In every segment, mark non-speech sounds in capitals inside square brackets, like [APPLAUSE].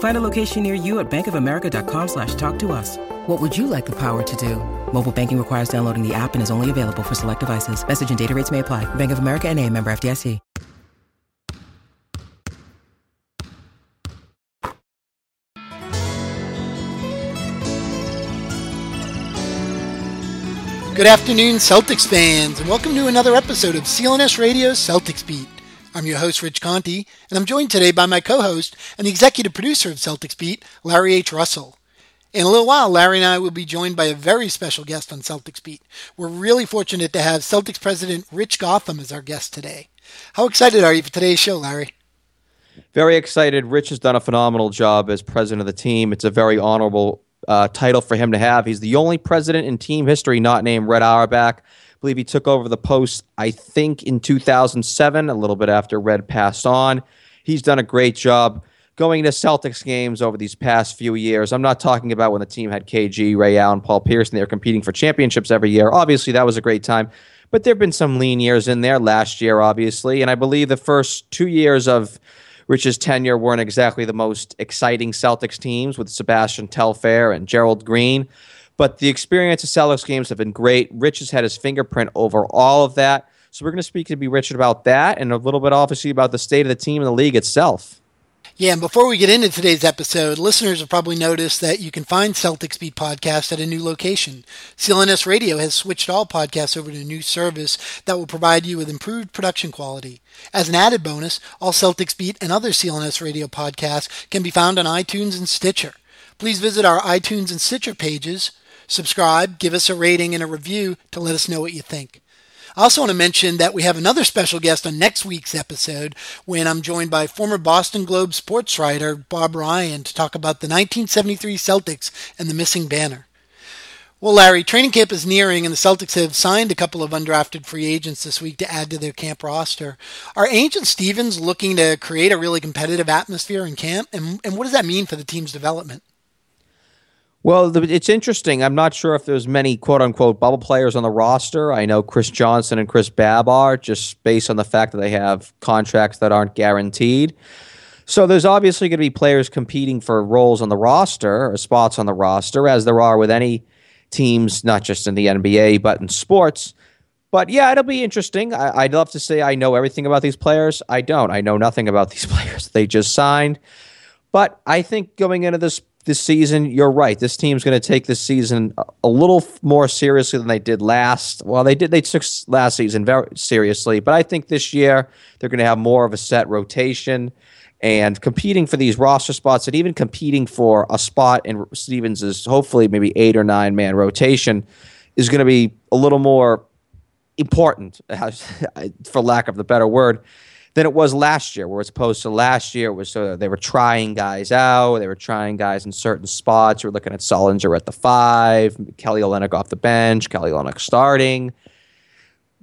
Find a location near you at bankofamerica.com slash talk to us. What would you like the power to do? Mobile banking requires downloading the app and is only available for select devices. Message and data rates may apply. Bank of America and a member FDIC. Good afternoon, Celtics fans, and welcome to another episode of CLNS Radio Celtics Beat. I'm your host, Rich Conti, and I'm joined today by my co-host and the executive producer of Celtics Beat, Larry H. Russell. In a little while, Larry and I will be joined by a very special guest on Celtics Beat. We're really fortunate to have Celtics president Rich Gotham as our guest today. How excited are you for today's show, Larry? Very excited. Rich has done a phenomenal job as president of the team. It's a very honorable uh, title for him to have. He's the only president in team history not named Red Auerbach. I believe he took over the post, I think, in 2007, a little bit after Red passed on. He's done a great job going to Celtics games over these past few years. I'm not talking about when the team had KG, Ray Allen, Paul Pierce, and they were competing for championships every year. Obviously, that was a great time. But there have been some lean years in there last year, obviously. And I believe the first two years of Rich's tenure weren't exactly the most exciting Celtics teams with Sebastian Telfair and Gerald Green. But the experience of Celtics games have been great. Rich has had his fingerprint over all of that. So we're going to speak to be Richard about that and a little bit, obviously, about the state of the team and the league itself. Yeah, and before we get into today's episode, listeners have probably noticed that you can find Celtics Beat podcast at a new location. CLNS Radio has switched all podcasts over to a new service that will provide you with improved production quality. As an added bonus, all Celtics Beat and other CLNS Radio podcasts can be found on iTunes and Stitcher. Please visit our iTunes and Stitcher pages, subscribe, give us a rating and a review to let us know what you think. I also want to mention that we have another special guest on next week's episode when I'm joined by former Boston Globe sports writer Bob Ryan to talk about the 1973 Celtics and the missing banner. Well, Larry, training camp is nearing, and the Celtics have signed a couple of undrafted free agents this week to add to their camp roster. Are Ainge and Stevens looking to create a really competitive atmosphere in camp, and, and what does that mean for the team's development? Well, it's interesting. I'm not sure if there's many quote unquote bubble players on the roster. I know Chris Johnson and Chris Babb are just based on the fact that they have contracts that aren't guaranteed. So there's obviously going to be players competing for roles on the roster or spots on the roster, as there are with any teams, not just in the NBA, but in sports. But yeah, it'll be interesting. I, would love to say I know everything about these players. I don't. I know nothing about [LAUGHS] these players they just signed. But I think going into this this season, you're right. This team's going to take this season a little more seriously than they did last. Well, they did. They took last season very seriously, but I think this year they're going to have more of a set rotation and competing for these roster spots, and even competing for a spot in Stevens's hopefully maybe eight or nine man rotation is going to be a little more important, [LAUGHS] for lack of the better word than it was last year, where it's opposed to last year it was so they were trying guys out, they were trying guys in certain spots. We're looking at Sullinger at the five, Kelly Olynyk off the bench, Kelly Olynyk starting.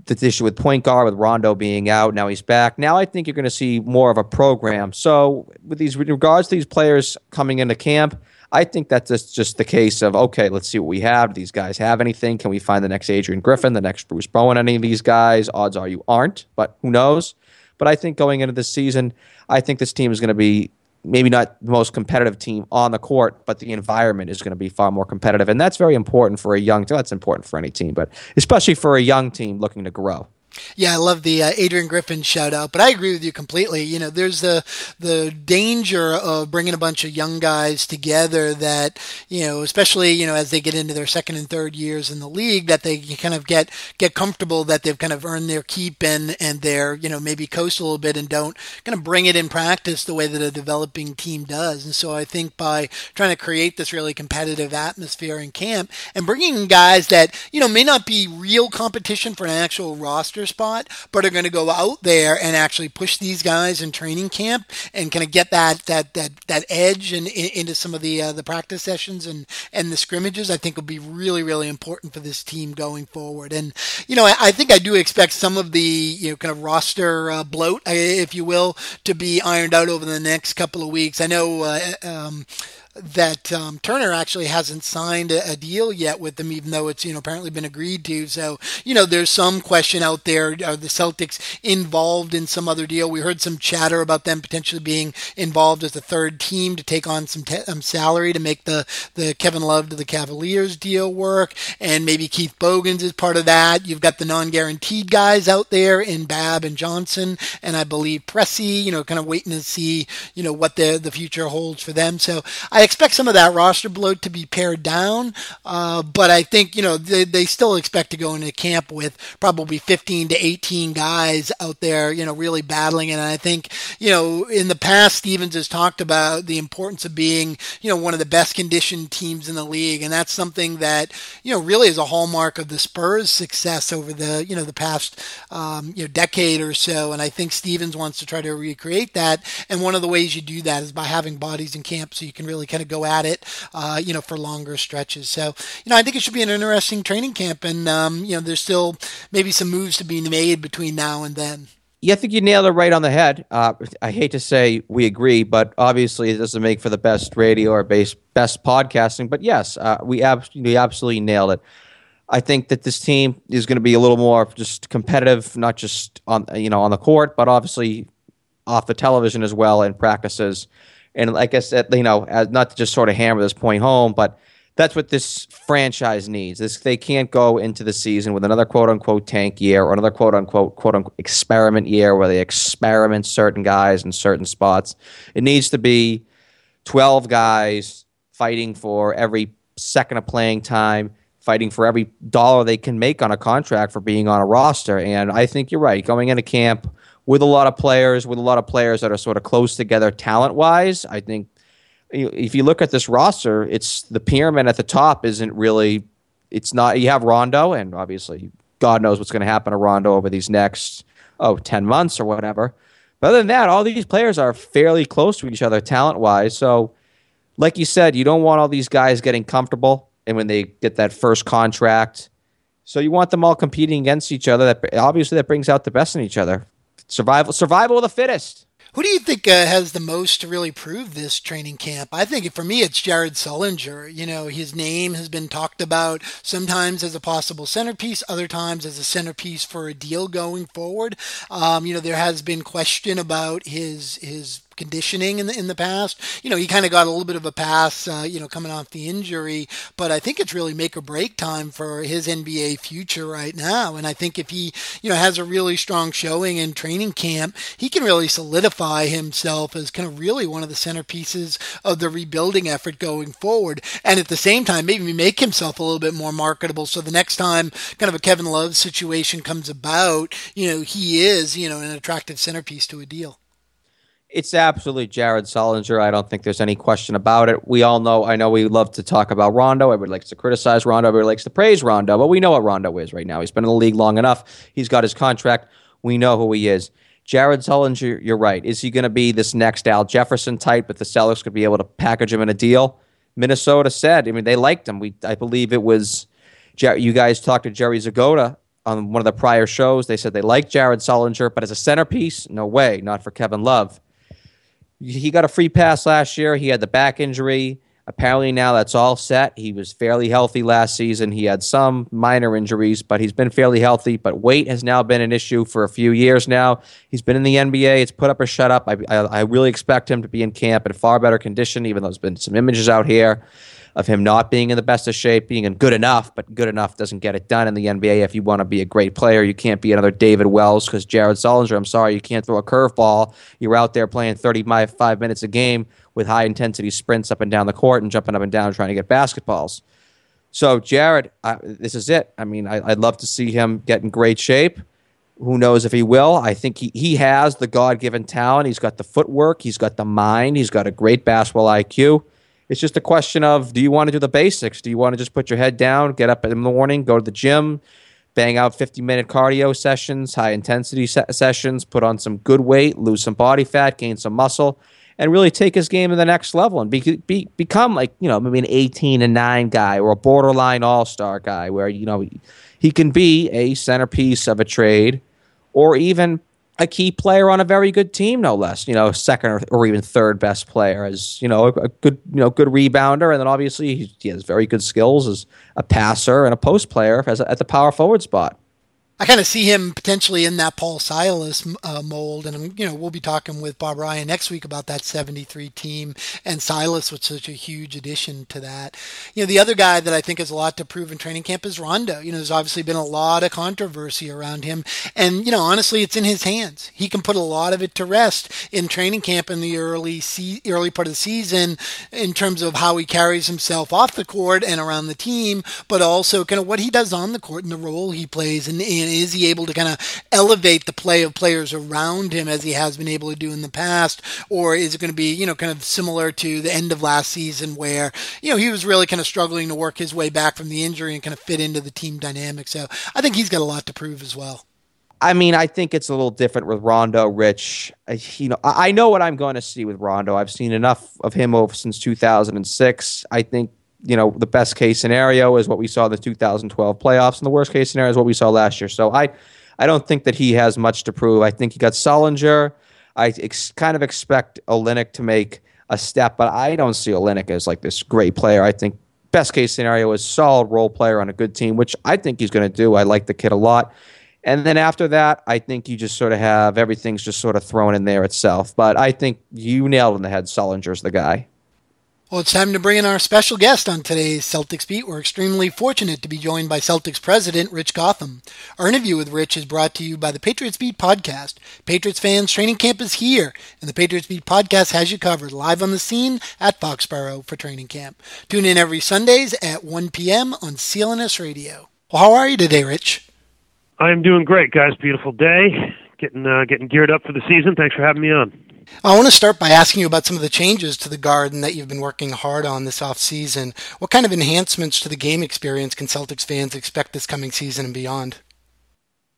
The issue with point guard with Rondo being out, now he's back. Now I think you're going to see more of a program. So with these with regards to these players coming into camp, I think that's just, just the case of okay, let's see what we have. Do these guys have anything? Can we find the next Adrian Griffin, the next Bruce Bowen? Any of these guys? Odds are you aren't, but who knows? But I think going into this season, I think this team is going to be maybe not the most competitive team on the court, but the environment is going to be far more competitive. And that's very important for a young team. That's important for any team, but especially for a young team looking to grow. Yeah, I love the uh, Adrian Griffin shout out, but I agree with you completely. You know, there's the the danger of bringing a bunch of young guys together that you know, especially you know as they get into their second and third years in the league, that they kind of get get comfortable that they've kind of earned their keep and and they're you know maybe coast a little bit and don't kind of bring it in practice the way that a developing team does. And so I think by trying to create this really competitive atmosphere in camp and bringing guys that you know may not be real competition for an actual roster spot, but are going to go out there and actually push these guys in training camp and kind of get that that that that edge and in, into some of the uh, the practice sessions and and the scrimmages. I think will be really really important for this team going forward. And you know, I, I think I do expect some of the you know kind of roster uh, bloat, if you will, to be ironed out over the next couple of weeks. I know. Uh, um, that um, Turner actually hasn't signed a, a, deal yet with them, even though it's you know apparently been agreed to. So you know there's some question out there: are the Celtics involved in some other deal? We heard some chatter about them potentially being involved as a third team to take on some te- um, salary to make the the Kevin Love to the Cavaliers deal work, and maybe Keith Bogans is part of that. You've got the non-guaranteed guys out there in Babb and Johnson, and I believe Pressey. You know, kind of waiting to see you know what the the future holds for them. So I expect some of that roster bloat to be pared down, uh, but I think you know they, they still expect to go into camp with probably 15 to 18 guys out there, you know, really battling. And I think you know in the past, Stevens has talked about the importance of being you know one of the best conditioned teams in the league, and that's something that you know really is a hallmark of the Spurs' success over the you know the past um, you know decade or so. And I think Stevens wants to try to recreate that, and one of the ways you do that is by having bodies in camp, so you can really of go at it, uh, you know, for longer stretches. So, you know, I think it should be an interesting training camp, and um, you know, there's still maybe some moves to be made between now and then. Yeah, I think you nailed it right on the head. Uh, I hate to say we agree, but obviously it doesn't make for the best radio or base, best podcasting. But yes, uh, we, ab- we absolutely nailed it. I think that this team is going to be a little more just competitive, not just on you know on the court, but obviously off the television as well in practices. And like I said, you know, as, not to just sort of hammer this point home, but that's what this franchise needs. This they can't go into the season with another quote unquote tank year or another quote unquote quote unquote experiment year where they experiment certain guys in certain spots. It needs to be twelve guys fighting for every second of playing time, fighting for every dollar they can make on a contract for being on a roster. And I think you're right. Going into camp with a lot of players, with a lot of players that are sort of close together talent wise. I think if you look at this roster, it's the pyramid at the top isn't really. It's not. You have Rondo, and obviously, God knows what's going to happen to Rondo over these next oh 10 months or whatever. But other than that, all these players are fairly close to each other talent wise. So, like you said, you don't want all these guys getting comfortable, and when they get that first contract. So you want them all competing against each other. That obviously that brings out the best in each other. Survival, survival of the fittest. Who do you think uh, has the most to really prove this training camp? I think for me, it's Jared Sullinger. You know, his name has been talked about sometimes as a possible centerpiece, other times as a centerpiece for a deal going forward. Um, you know, there has been question about his his conditioning in the in the past. You know, he kind of got a little bit of a pass, uh, you know, coming off the injury, but I think it's really make or break time for his NBA future right now. And I think if he, you know, has a really strong showing in training camp, he can really solidify himself as kind of really one of the centerpieces of the rebuilding effort going forward. And at the same time, maybe make himself a little bit more marketable. So the next time kind of a Kevin Love situation comes about, you know, he is, you know, an attractive centerpiece to a deal. It's absolutely Jared Sullinger. I don't think there's any question about it. We all know, I know we love to talk about Rondo. Everybody likes to criticize Rondo. Everybody likes to praise Rondo, but we know what Rondo is right now. He's been in the league long enough. He's got his contract. We know who he is. Jared Sullinger, you're right. Is he going to be this next Al Jefferson type, but the Celtics could be able to package him in a deal? Minnesota said, I mean, they liked him. We, I believe it was, you guys talked to Jerry Zgoda on one of the prior shows. They said they liked Jared Sullinger, but as a centerpiece, no way, not for Kevin Love. He got a free pass last year. He had the back injury. Apparently now that's all set. He was fairly healthy last season. He had some minor injuries, but he's been fairly healthy. But weight has now been an issue for a few years now. He's been in the NBA. It's put up or shut up. I, I, I really expect him to be in camp in far better condition, even though there's been some images out here. Of him not being in the best of shape, being in good enough, but good enough doesn't get it done in the NBA. If you want to be a great player, you can't be another David Wells because Jared Sullinger, I'm sorry, you can't throw a curveball. You're out there playing 35 minutes a game with high intensity sprints up and down the court and jumping up and down trying to get basketballs. So, Jared, I, this is it. I mean, I, would love to see him get in great shape. Who knows if he will? I think he, he has the God given talent. He's got the footwork, he's got the mind, he's got a great basketball IQ. It's just a question of do you want to do the basics? Do you want to just put your head down, get up in the morning, go to the gym, bang out 50 minute cardio sessions, high intensity se- sessions, put on some good weight, lose some body fat, gain some muscle, and really take his game to the next level and be, be, become like, you know, maybe an 18 and 9 guy or a borderline all star guy where, you know, he can be a centerpiece of a trade or even a key player on a very good team, no less. You know, second or, or even third best player as you know a, a, good you know good rebounder, and then obviously he, he, has very good skills as a passer and a post player as a, at the power forward spot. I kind of see him potentially in that Paul Silas uh, mold, and you know we'll be talking with Bob Ryan next week about that '73 team, and Silas was such a huge addition to that. You know, the other guy that I think has a lot to prove in training camp is Rondo. You know, there's obviously been a lot of controversy around him, and you know, honestly, it's in his hands. He can put a lot of it to rest in training camp in the early se- early part of the season in terms of how he carries himself off the court and around the team, but also kind of what he does on the court and the role he plays and is he able to kind of elevate the play of players around him as he has been able to do in the past? Or is it going to be, you know, kind of similar to the end of last season where, you know, he was really kind of struggling to work his way back from the injury and kind of fit into the team dynamic? So I think he's got a lot to prove as well. I mean, I think it's a little different with Rondo, Rich. you know, I know what I'm going to see with Rondo. I've seen enough of him over since 2006. I think you know, the best case scenario is what we saw in the 2012 playoffs, and the worst case scenario is what we saw last year. So I, I don't think that he has much to prove. I think he got Sullinger. I ex- kind of expect Olynyk to make a step, but I don't see Olynyk as like this great player. I think best case scenario is solid role player on a good team, which I think he's going to do. I like the kid a lot. And then after that, I think you just sort of have everything's just sort of thrown in there itself. But I think you nailed in the head. Sullinger's the guy. Well, it's time to bring in our special guest on today's Celtics Beat. We're extremely fortunate to be joined by Celtics president Rich Gotham. Our interview with Rich is brought to you by the Patriots Beat podcast. Patriots fans, training camp is here, and the Patriots Beat podcast has you covered live on the scene at Foxborough for training camp. Tune in every Sundays at 1 p.m. on CLNS Radio. Well, how are you today, Rich? I'm doing great, guys. Beautiful day. Getting uh, getting geared up for the season. Thanks for having me on. I want to start by asking you about some of the changes to the garden that you've been working hard on this off season. What kind of enhancements to the game experience can Celtics fans expect this coming season and beyond?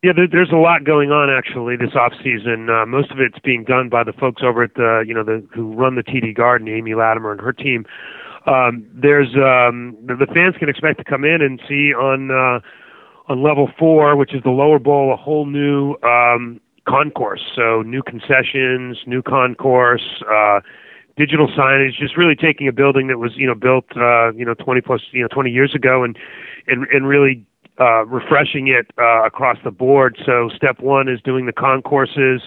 Yeah, there's a lot going on actually this off season. Uh, most of it's being done by the folks over at the, you know, the who run the TD Garden, Amy Latimer and her team. Um, there's um, the, the fans can expect to come in and see on uh, on level four, which is the lower bowl, a whole new um, concourse. So new concessions, new concourse, uh, digital signage, just really taking a building that was, you know, built, uh, you know, 20 plus, you know, 20 years ago and, and, and really, uh, refreshing it, uh, across the board. So step one is doing the concourses.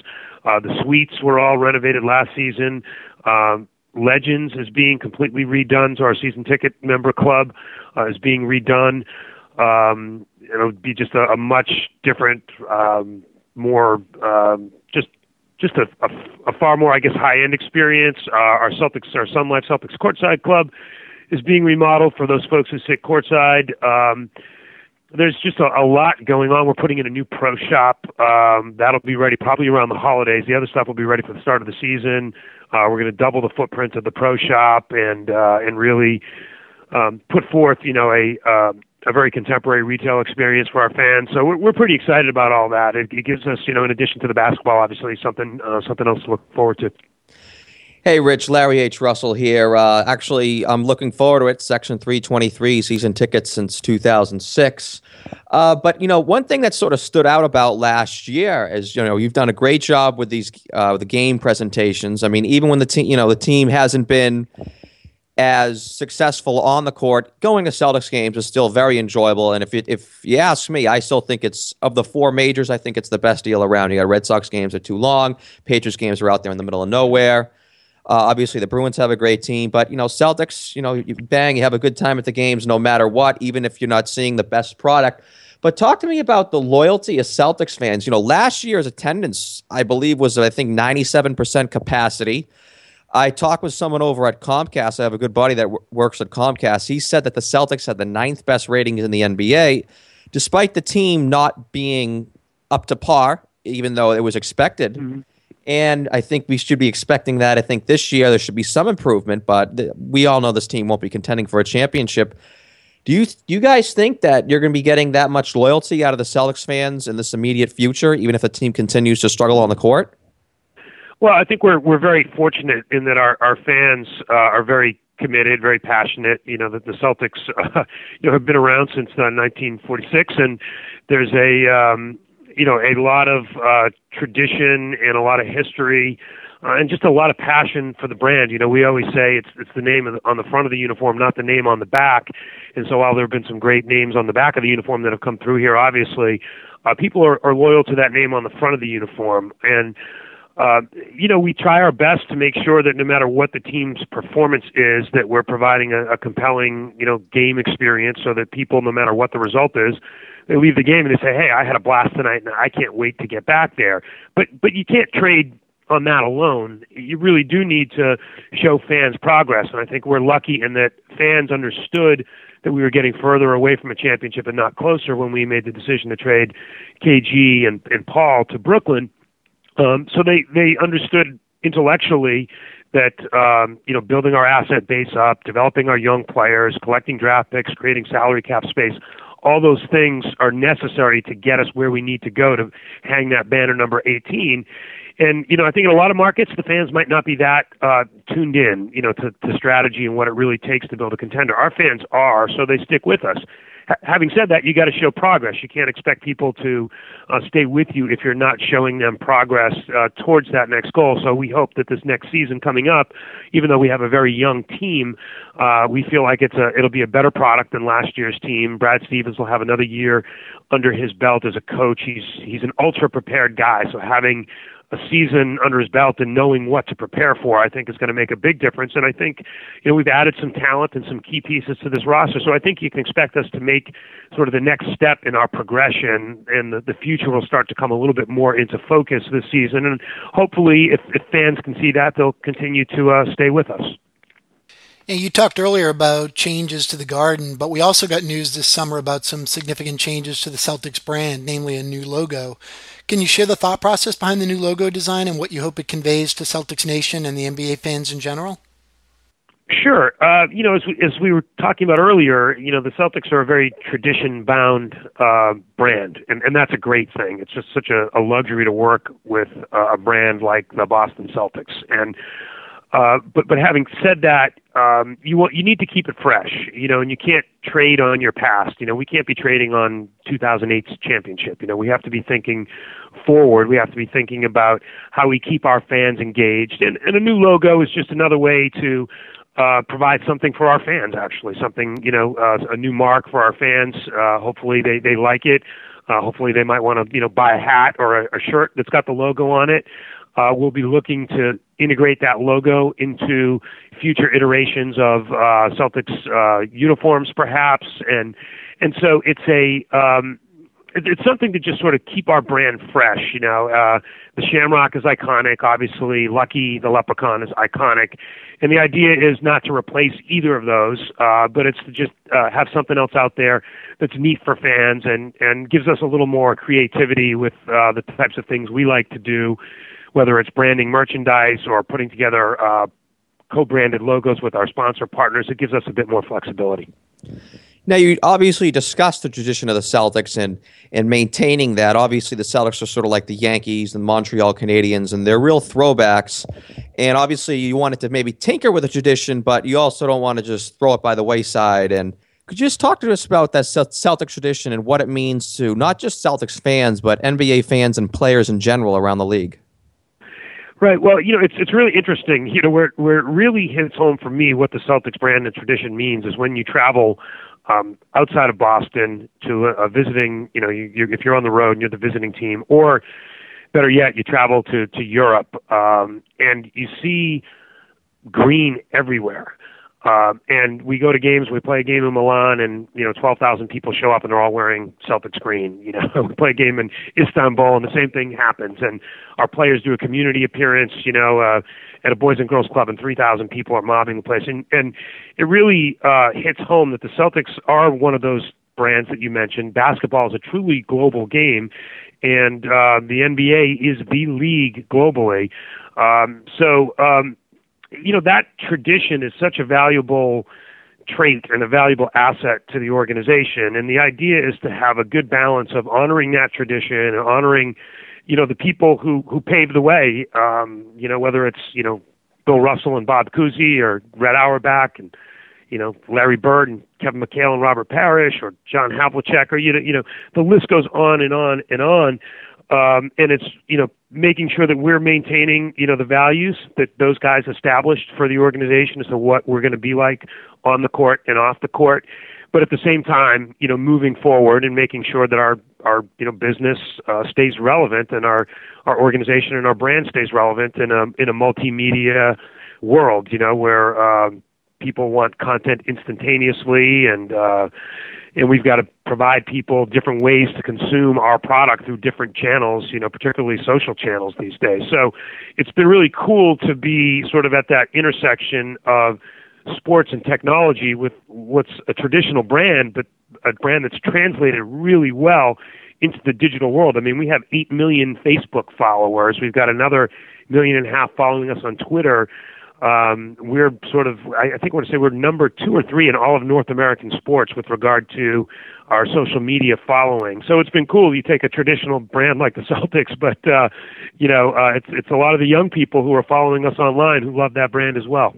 Uh, the suites were all renovated last season. Um, Legends is being completely redone. So our season ticket member club, uh, is being redone. Um, it'll be just a, a much different, um, more um, just just a, a, a far more, I guess, high end experience. Uh, our Celtics, our Sun Life Celtics courtside club is being remodeled for those folks who sit courtside. Um, there's just a, a lot going on. We're putting in a new pro shop. Um, that'll be ready probably around the holidays. The other stuff will be ready for the start of the season. Uh, we're going to double the footprint of the pro shop and uh, and really um, put forth, you know, a uh, a very contemporary retail experience for our fans. So we're, we're pretty excited about all that. It, it, gives us, you know, in addition to the basketball, obviously something uh, something else to look forward to. Hey, Rich, Larry H. Russell here. Uh, actually, I'm looking forward to it. Section 323, season tickets since 2006. Uh, but you know, one thing that sort of stood out about last year is you know you've done a great job with these uh, the game presentations. I mean, even when the team you know the team hasn't been as successful on the court. Going to Celtics games is still very enjoyable. And if it, if you ask me, I still think it's of the four majors. I think it's the best deal around. You got Red Sox games are too long. Patriots games are out there in the middle of nowhere. Uh, obviously, the Bruins have a great team, but you know, Celtics, you know, you bang, you have a good time at the games no matter what, even if you're not seeing the best product. But talk to me about the loyalty of Celtics fans. You know, last year's attendance, I believe, was I think 97% capacity. I talked with someone over at Comcast. I have a good buddy that w- works at Comcast. He said that the Celtics had the ninth best ratings in the NBA, despite the team not being up to par, even though it was expected. Mm-hmm. And I think we should be expecting that. I think this year there should be some improvement, but th- we all know this team won't be contending for a championship. Do you do you guys think that you're going to be getting that much loyalty out of the Celtics fans in this immediate future, even if the team continues to struggle on the court? Well, I think we're we're very fortunate in that our our fans uh, are very committed, very passionate. You know that the Celtics, [LAUGHS] uh, you know, have been around since uh, 1946, and there's a um, you know a lot of uh, tradition and a lot of history uh, and just a lot of passion for the brand. You know, we always say it's it's the name the, on the front of the uniform, not the name on the back. And so, while there have been some great names on the back of the uniform that have come through here, obviously, uh, people are, are loyal to that name on the front of the uniform. And uh, you know, we try our best to make sure that no matter what the team's performance is, that we're providing a, a compelling, you know, game experience, so that people, no matter what the result is, they leave the game and they say, "Hey, I had a blast tonight, and I can't wait to get back there." But but you can't trade on that alone. You really do need to show fans progress, and I think we're lucky in that fans understood that we were getting further away from a championship and not closer when we made the decision to trade KG and, and Paul to Brooklyn. Um, so they they understood intellectually that um, you know building our asset base up, developing our young players, collecting draft picks, creating salary cap space, all those things are necessary to get us where we need to go to hang that banner number 18. And you know, I think in a lot of markets, the fans might not be that uh, tuned in, you know, to, to strategy and what it really takes to build a contender. Our fans are, so they stick with us having said that, you got to show progress. You can't expect people to uh, stay with you if you're not showing them progress uh, towards that next goal. So we hope that this next season coming up, even though we have a very young team, uh, we feel like it's a it'll be a better product than last year's team. Brad Stevens will have another year under his belt as a coach. He's he's an ultra prepared guy. So having a season under his belt and knowing what to prepare for, I think is going to make a big difference. And I think, you know, we've added some talent and some key pieces to this roster. So I think you can expect us to make sort of the next step in our progression and the, the future will start to come a little bit more into focus this season. And hopefully if, if fans can see that, they'll continue to uh, stay with us. And you talked earlier about changes to the garden, but we also got news this summer about some significant changes to the Celtics brand, namely a new logo. Can you share the thought process behind the new logo design and what you hope it conveys to Celtics Nation and the NBA fans in general? Sure. Uh, you know, as we, as we were talking about earlier, you know, the Celtics are a very tradition-bound uh, brand, and, and that's a great thing. It's just such a, a luxury to work with uh, a brand like the Boston Celtics. And uh, but but having said that, um, you want you need to keep it fresh, you know, and you can't trade on your past. You know, we can't be trading on 2008's championship. You know, we have to be thinking forward. We have to be thinking about how we keep our fans engaged, and, and a new logo is just another way to uh, provide something for our fans. Actually, something you know, uh, a new mark for our fans. Uh, hopefully, they they like it. Uh, hopefully, they might want to you know buy a hat or a, a shirt that's got the logo on it. Uh, we'll be looking to integrate that logo into future iterations of uh, Celtics uh, uniforms, perhaps, and and so it's a um, it, it's something to just sort of keep our brand fresh. You know, uh, the Shamrock is iconic, obviously. Lucky the Leprechaun is iconic, and the idea is not to replace either of those, uh, but it's to just uh, have something else out there that's neat for fans and and gives us a little more creativity with uh, the types of things we like to do whether it's branding merchandise or putting together uh, co-branded logos with our sponsor partners. It gives us a bit more flexibility. Now, you obviously discussed the tradition of the Celtics and and maintaining that. Obviously, the Celtics are sort of like the Yankees and Montreal Canadiens, and they're real throwbacks. And obviously, you wanted to maybe tinker with the tradition, but you also don't want to just throw it by the wayside. And could you just talk to us about that Celtic tradition and what it means to not just Celtics fans, but NBA fans and players in general around the league? Right. Well, you know, it's it's really interesting. You know, where where it really hits home for me what the Celtics brand and tradition means is when you travel um, outside of Boston to a, a visiting. You know, you, you, if you're on the road and you're the visiting team, or better yet, you travel to to Europe um, and you see green everywhere. Uh, and we go to games. We play a game in Milan, and you know, twelve thousand people show up, and they're all wearing Celtics green. You know, [LAUGHS] we play a game in Istanbul, and the same thing happens. And our players do a community appearance. You know, uh, at a boys and girls club, and three thousand people are mobbing the place. And and it really uh, hits home that the Celtics are one of those brands that you mentioned. Basketball is a truly global game, and uh, the NBA is the league globally. Um, so. Um, you know that tradition is such a valuable trait and a valuable asset to the organization. And the idea is to have a good balance of honoring that tradition and honoring you know the people who who paved the way um you know whether it's you know Bill Russell and Bob Cousy or Red Auerbach and you know Larry Bird and Kevin McHale and Robert Parish or John Havlicek or you know you know the list goes on and on and on. Um, and it's you know making sure that we're maintaining you know the values that those guys established for the organization as to what we're going to be like on the court and off the court. But at the same time you know moving forward and making sure that our our you know business uh, stays relevant and our our organization and our brand stays relevant in a in a multimedia world you know where uh, people want content instantaneously and uh and we've got to provide people different ways to consume our product through different channels, you know, particularly social channels these days. So it's been really cool to be sort of at that intersection of sports and technology with what's a traditional brand, but a brand that's translated really well into the digital world. I mean, we have 8 million Facebook followers. We've got another million and a half following us on Twitter um, we're sort of, I, I think I want to say we're number two or three in all of North American sports with regard to our social media following. So it's been cool. You take a traditional brand like the [LAUGHS] Celtics, but uh, you know, uh, it's it's a lot of the young people who are following us online who love that brand as well.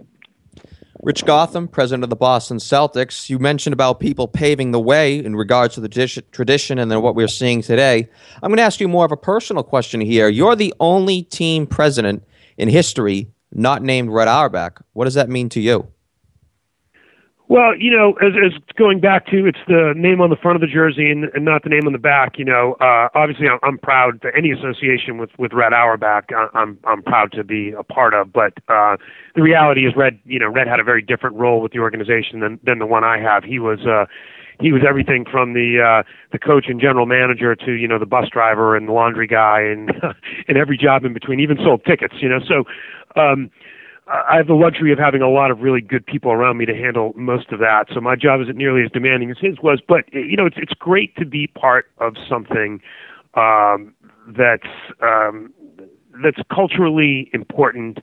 Rich Gotham, president of the Boston Celtics, you mentioned about people paving the way in regards to the tradition and then what we're seeing today. I'm going to ask you more of a personal question here. You're the only team president in history not named Red Auerbach. What does that mean to you? Well, you know, as, as going back to it's the name on the front of the jersey and, and not the name on the back. You know, uh, obviously I'm, I'm proud to any association with with Red Auerbach. I, I'm I'm proud to be a part of. But uh, the reality is, Red, you know, Red had a very different role with the organization than than the one I have. He was. Uh, he was everything from the uh the coach and general manager to you know the bus driver and the laundry guy and [LAUGHS] and every job in between even sold tickets you know so um, I have the luxury of having a lot of really good people around me to handle most of that. So my job isn't nearly as demanding as his was, but you know, it's it's great to be part of something um, that's um, that's culturally important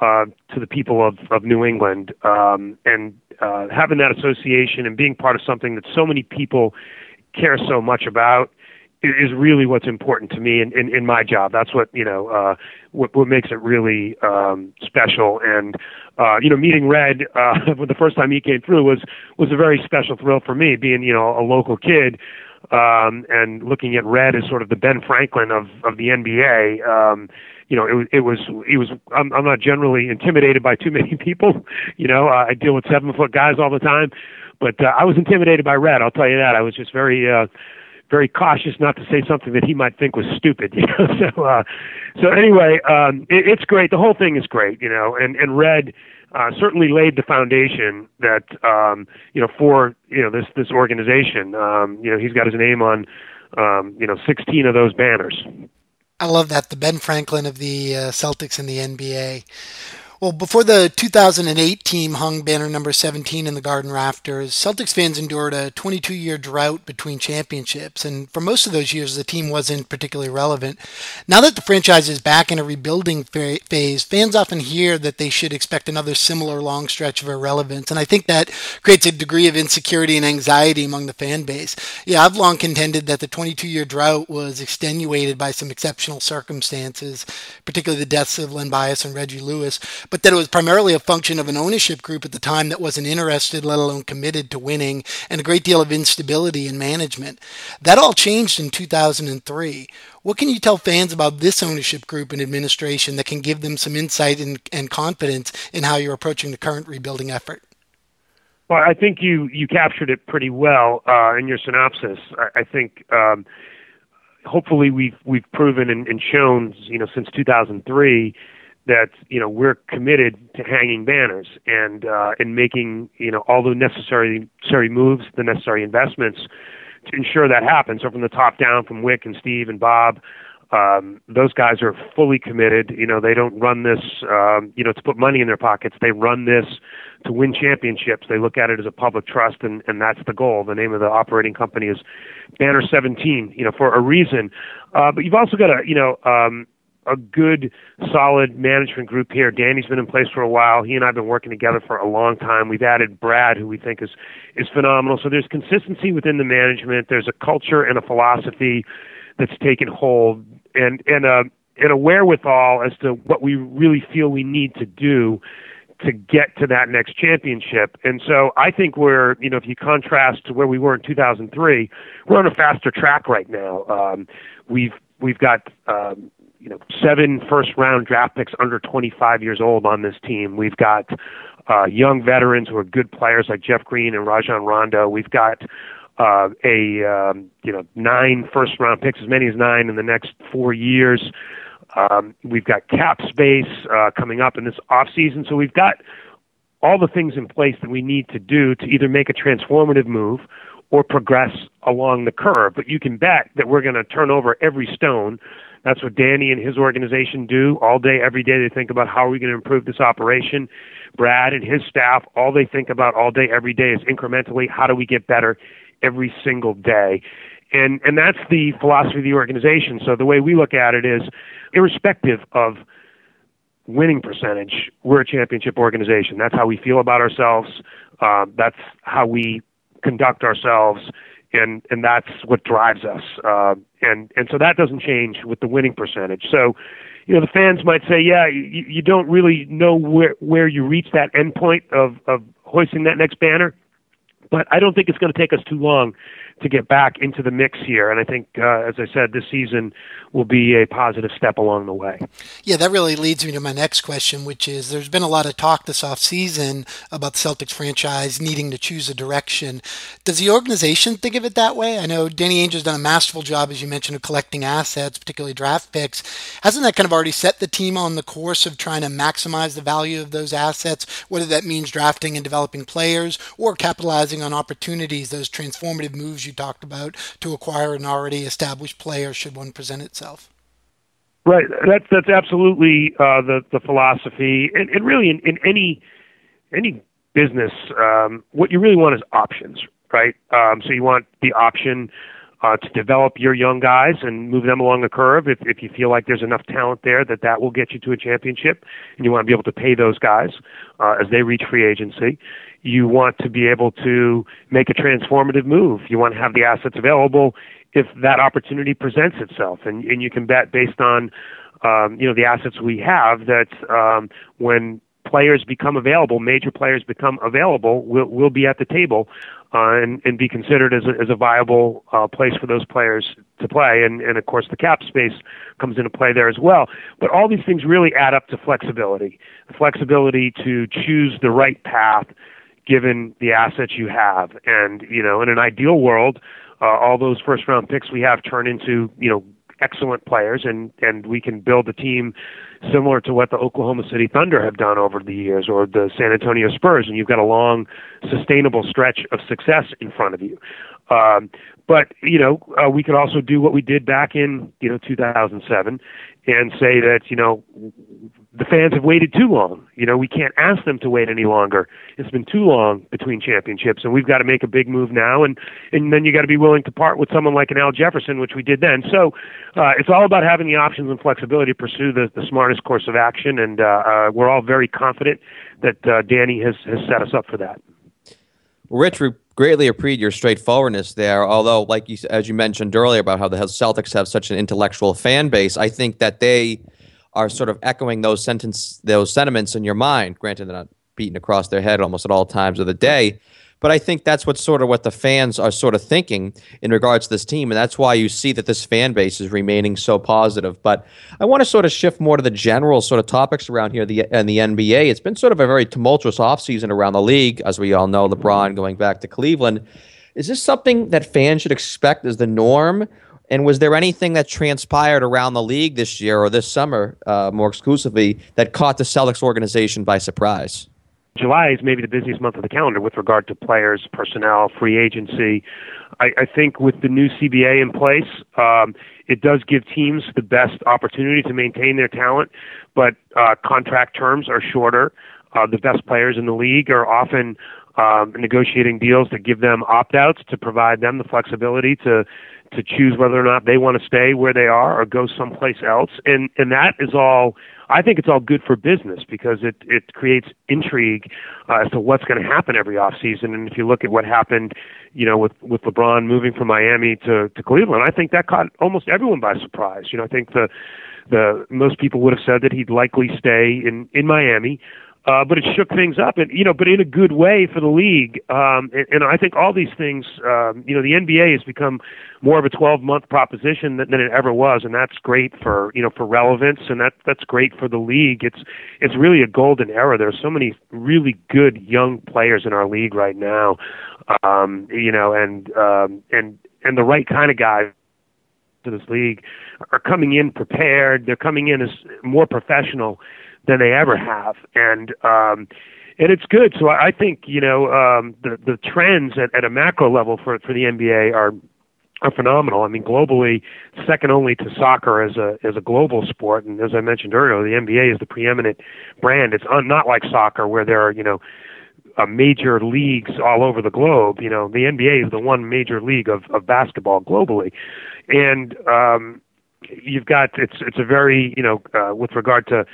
uh, to the people of of New England, um, and uh, having that association and being part of something that so many people care so much about is really what's important to me in, in, in my job. That's what you know uh, what, what makes it really um, special. And uh, you know, meeting Red uh, [LAUGHS] the first time he came through was was a very special thrill for me, being you know a local kid um, and looking at Red as sort of the Ben Franklin of of the NBA. Um, you know, it, it was it was. I'm, I'm not generally intimidated by too [LAUGHS] many people. You know, uh, I deal with seven foot guys all the time, but uh, I was intimidated by Red. I'll tell you that. I was just very. Uh, very cautious not to say something that he might think was stupid. [LAUGHS] You know, so uh, so anyway, um, it, it's great. The whole thing is great. You know, and and Red uh, certainly laid the foundation that um, you know for you know this this organization. Um, you know, he's got his name on um, you know 16 of those banners. I love that the Ben Franklin of the uh, Celtics in the NBA. Well, before the 2008 team hung banner number 17 in the Garden Rafters, Celtics fans endured a 22 year drought between championships, and for most of those years, the team wasn't particularly relevant. Now that the franchise is back in a rebuilding phase, fans often hear that they should expect another similar long stretch of irrelevance, and I think that creates a degree of insecurity and anxiety among the fan base. Yeah, I've long contended that the 22 year drought was extenuated by some exceptional circumstances, particularly the deaths of Len Bias and Reggie Lewis but that it was primarily a function of an ownership group at the time that wasn't interested, let alone committed to winning, and a great deal of instability in management. That all changed in 2003. What can you tell fans about this ownership group and administration that can give them some insight and, and confidence in how you're approaching the current rebuilding effort? Well, I think you you captured it pretty well uh, in your synopsis. I, I think um, hopefully we've we've proven and, and shown you know since 2003 that you know we're committed to hanging banners and uh, and making you know all the necessary necessary moves, the necessary investments to ensure that happens. So from the top down, from Wyc and Steve and Bob, um, those guys are fully committed. You know, they don't run this, um, you know, to put money in their pockets. They run this to win championships. They look at it as a public trust, and, and that's the goal. The name of the operating company is Banner 17, you know, for a reason. Uh, but you've also got a, you know, um, a good, solid management group here. Danny's been in place for a while. He and I have been working together for a long time. We've added Brad, who we think is is phenomenal. So there's consistency within the management. There's a culture and a philosophy that's taken hold and and a and a wherewithal as to what we really feel we need to do to get to that next championship. And so I think we're, you know, if you contrast to where we were in 2003, we're on a faster track right now. Um, we've we've got um, you know seven first round draft picks under 25 years old on this team. We've got uh, young veterans who are good players like Jeff Green and Rajon Rondo. We've got uh, a um, you know nine first round picks, as many as nine in the next four years. Um, we've got cap space uh, coming up in this off season, so we've got all the things in place that we need to do to either make a transformative move or progress along the curve. But you can bet that we're going to turn over every stone. That's what Danny and his organization do all day, every day. They think about how are we going to improve this operation. Brad and his staff, all they think about all day, every day is incrementally how do we get better every single day. And, and that's the philosophy of the organization. So the way we look at it is irrespective of winning percentage, we're a championship organization. That's how we feel about ourselves. Uh, that's how we conduct ourselves, and and that's what drives us. Uh, and and so that doesn't change with the winning percentage. So, you know, the fans might say, yeah, you, you don't really know where where you reach that endpoint of of hoisting that next banner. But I don't think it's going to take us too long to get back into the mix here. And I think, uh, as I said, this season will be a positive step along the way. Yeah, that really leads me to my next question, which is there's been a lot of talk this offseason about the Celtics franchise needing to choose a direction. Does the organization think of it that way? I know Danny Ainge has done a masterful job, as you mentioned, of collecting assets, particularly draft picks. Hasn't that kind of already set the team on the course of trying to maximize the value of those assets, whether that means drafting and developing players or capitalizing on opportunities, those transformative moves you talked about to acquire an already established player should one present itself? itself. Right. That's that's absolutely uh, the the philosophy, and, and really in, in any any business, um, what you really want is options, right? Um, so you want the option uh, to develop your young guys and move them along the curve. If if you feel like there's enough talent there that that will get you to a championship, and you want to be able to pay those guys uh, as they reach free agency. You want to be able to make a transformative move. You want to have the assets available if that opportunity presents itself. And, and you can bet based on, um, you know, the assets we have that um, when players become available, major players become available, we'll, we'll be at the table uh, and, and be considered as a, as a viable uh, place for those players to play. And, and of course, the cap space comes into play there as well. But all these things really add up to flexibility flexibility to choose the right path given the assets you have. And, you know, in an ideal world, uh, all those first round picks we have turn into you know excellent players, and and we can build a team similar to what the Oklahoma City Thunder have done over the years, or the San Antonio Spurs, and you've got a long, sustainable stretch of success in front of you. Um, but you know, uh, we could also do what we did back in you know 2007, and say that you know the fans have waited too long. You know, we can't ask them to wait any longer. It's been too long between championships, and we've got to make a big move now. And and then you got to be willing to part with someone like an Al Jefferson, which we did then. So uh, it's all about having the options and flexibility to pursue the, the smartest course of action. And uh, uh, we're all very confident that uh, Danny has has set us up for that. Rich, we greatly appreciate your straightforwardness there. Although, like you, as you mentioned earlier about how the Celtics have such an intellectual fan base, I think that they are sort of echoing those sentence those sentiments in your mind. Granted, they're not beaten across their head almost at all times of the day. But I think that's what sort of what the fans are sort of thinking in regards to this team, and that's why you see that this fan base is remaining so positive. But I want to sort of shift more to the general sort of topics around here the, and the NBA. It's been sort of a very tumultuous offseason around the league, as we all know, LeBron going back to Cleveland. Is this something that fans should expect as the norm? And was there anything that transpired around the league this year or this summer, uh, more exclusively, that caught the Celtics organization by surprise? July is maybe the busiest month of the calendar with regard to players, personnel, free agency. I, I think with the new CBA in place, um, it does give teams the best opportunity to maintain their talent, but uh, contract terms are shorter. Uh, the best players in the league are often um, negotiating deals that give them opt-outs to provide them the flexibility to to choose whether or not they want to stay where they are or go someplace else. And and that is all. I think it's all good for business because it it creates intrigue uh, as to what's going to happen every off season. And if you look at what happened, you know, with with LeBron moving from Miami to to Cleveland, I think that caught almost everyone by surprise. You know, I think the the most people would have said that he'd likely stay in in Miami. Uh, but it shook things up, and you know, but in a good way for the league. Um, and, and I think all these things, um, you know, the NBA has become more of a 12-month proposition than, than it ever was, and that's great for you know for relevance, and that that's great for the league. It's it's really a golden era. There's so many really good young players in our league right now, um, you know, and um, and and the right kind of guys to this league are coming in prepared. They're coming in as more professional than they ever have, and um, and it's good. So I think you know um, the the trends at, at a macro level for for the NBA are are phenomenal. I mean, globally, second only to soccer as a as a global sport. And as I mentioned earlier, the NBA is the preeminent brand. It's un, not like soccer where there are you know uh, major leagues all over the globe. You know, the NBA is the one major league of of basketball globally, and um, you've got it's it's a very you know uh, with regard to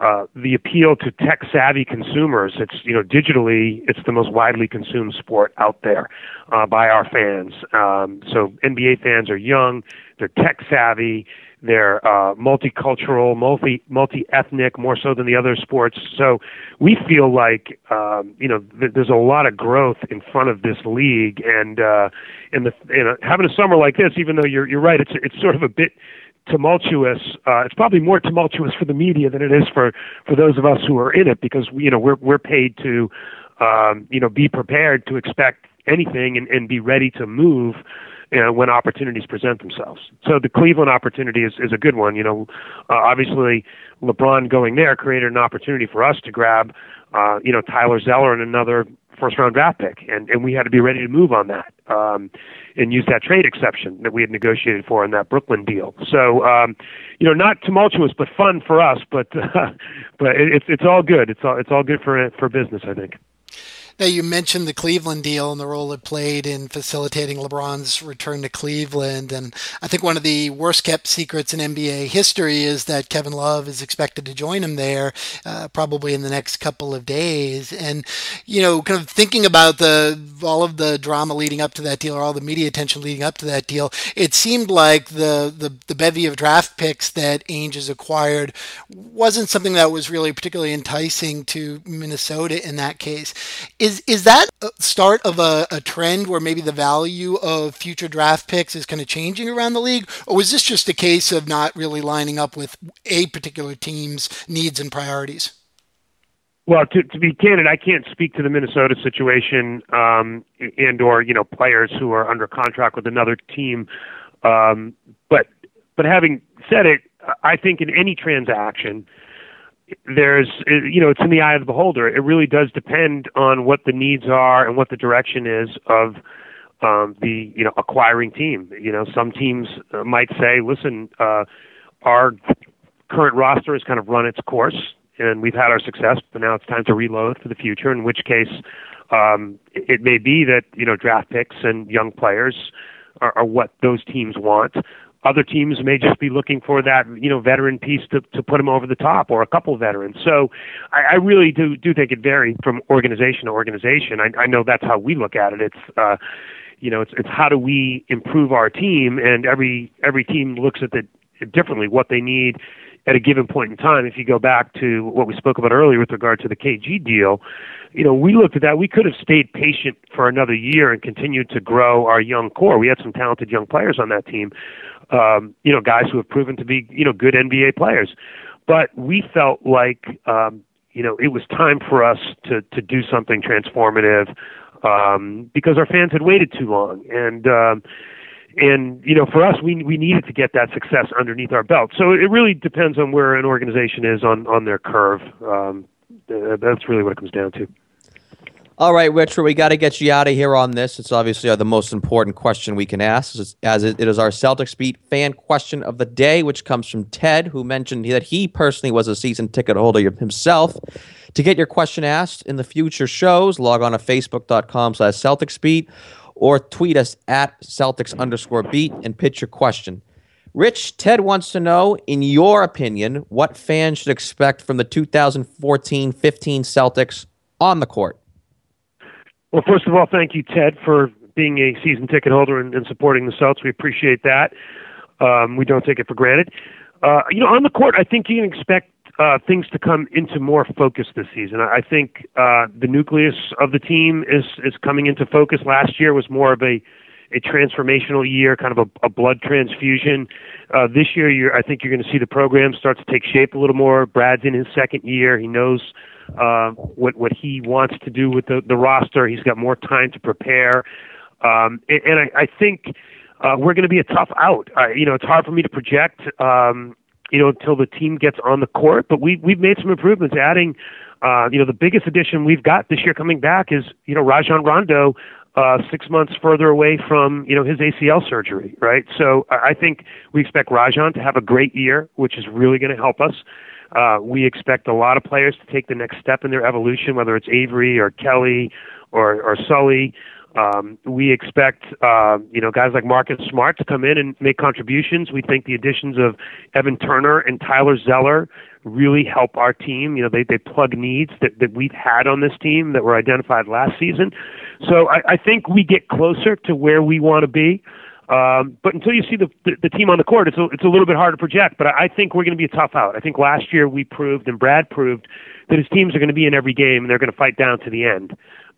uh, the appeal to tech savvy consumers. It's you know digitally, it's the most widely consumed sport out there uh, by our fans. Um, so NBA fans are young, they're tech savvy, they're uh, multicultural, multi multi ethnic, more so than the other sports. So we feel like um, you know th- there's a lot of growth in front of this league, and uh, in the you know having a summer like this, even though you're you're right, it's it's sort of a bit tumultuous. Uh, it's probably more tumultuous for the media than it is for for those of us who are in it because you know we're we're paid to um, you know be prepared to expect anything and, and be ready to move you know, when opportunities present themselves. So the Cleveland opportunity is, is a good one. You know, uh, obviously LeBron going there created an opportunity for us to grab, uh, you know, Tyler Zeller and another first round draft pick, and and we had to be ready to move on that um, and use that trade exception that we had negotiated for in that Brooklyn deal. So um, you know, not tumultuous but fun for us, but uh, [LAUGHS] but it, it's it's all good. It's all it's all good for for business, I think. Now, you mentioned the Cleveland deal and the role it played in facilitating LeBron's return to Cleveland. And I think one of the worst kept secrets in NBA history is that Kevin Love is expected to join him there uh, probably in the next couple of days. And, you know, kind of thinking about the all of the drama leading up to that deal or all the media attention leading up to that deal, it seemed like the, the, the bevy of draft picks that Ainge has acquired wasn't something that was really particularly enticing to Minnesota in that case. Is is that start of a, a trend where maybe the value of future draft picks is kind of changing around the league, or was this just a case of not really lining up with a particular team's needs and priorities? Well, to, to be candid, I can't speak to the Minnesota situation um, and or you know players who are under contract with another team. Um, but but having said it, I think in any transaction, there's you know it's in the eye of the beholder. It really does depend on what the needs are and what the direction is of um, the you know acquiring team. You know, some teams uh, might say, "Listen, uh, our current roster has kind of run its course, and we've had our success, but now it's time to reload for the future." In which case, um, it may be that you know draft picks and young players are, are what those teams want other teams may just be looking for that you know veteran piece to to put them over the top or a couple veterans. So I, I really do do think it varies from organization to organization. I, I know that's how we look at it. It's uh, you know it's it's how do we improve our team, and every every team looks at it differently what they need at a given point in time. If you go back to what we spoke about earlier with regard to the KG deal, you know, we looked at that. We could have stayed patient for another year and continued to grow our young core. We had some talented young players on that team, um, you know, guys who have proven to be, you know, good NBA players. But we felt like, um, you know, it was time for us to to do something transformative um, because our fans had waited too long. And um, and you know, for us, we we needed to get that success underneath our belt. So it really depends on where an organization is on on their curve. Um, that's really what it comes down to. All right, Richard, we got to get you out of here on this. It's obviously uh, the most important question we can ask, as it is our Celtics beat fan question of the day, which comes from Ted, who mentioned that he personally was a season ticket holder himself. To get your question asked in the future shows, log on to facebook.com slash CelticsBeat or tweet us at Celtics underscore beat and pitch your question. Rich, Ted wants to know, in your opinion, what fans should expect from the 2014 15 Celtics on the court? Well, first of all, thank you, Ted, for being a season ticket holder and, and supporting the Celtics. We appreciate that. Um, we don't take it for granted. Uh, you know, on the court, I think you can expect uh, things to come into more focus this season. I think uh, the nucleus of the team is is coming into focus. Last year was more of a a transformational year, kind of a, a blood transfusion. Uh, this year, I think you're going to see the program start to take shape a little more. Brad's in his second year. He knows uh, what what he wants to do with the, the roster. He's got more time to prepare, um, and, and I, I think uh, we're going to be a tough out. Uh, you know, it's hard for me to project. Um, you know, until the team gets on the court. But we we've made some improvements, adding. Uh, you know, the biggest addition we've got this year coming back is you know Rajon Rondo, uh, six months further away from you know his ACL surgery, right? So I think we expect Rajon to have a great year, which is really going to help us. Uh, we expect a lot of players to take the next step in their evolution, whether it's Avery or Kelly or or Sully. Um, we expect uh, you know guys like Marcus Smart to come in and make contributions. We think the additions of Evan Turner and Tyler Zeller really help our team. You know they they plug needs that that we've had on this team that were identified last season. So I, I think we get closer to where we want to be. Um, but until you see the, the, the team on the court, it's a, it's a little bit hard to project. But I, I think we're going to be a tough out. I think last year we proved, and Brad proved, that his teams are going to be in every game and they're going to fight down to the end.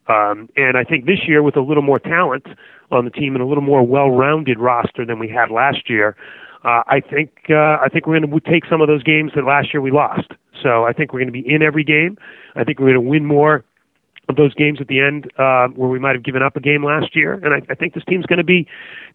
Um, and I think this year, with a little more talent on the team and a little more well-rounded roster than we had last year, uh, I think uh, I think we're going to take some of those games that last year we lost. So I think we're going to be in every game. I think we're going to win more of those games at the end uh, where we might have given up a game last year. And I, I think this team's going to be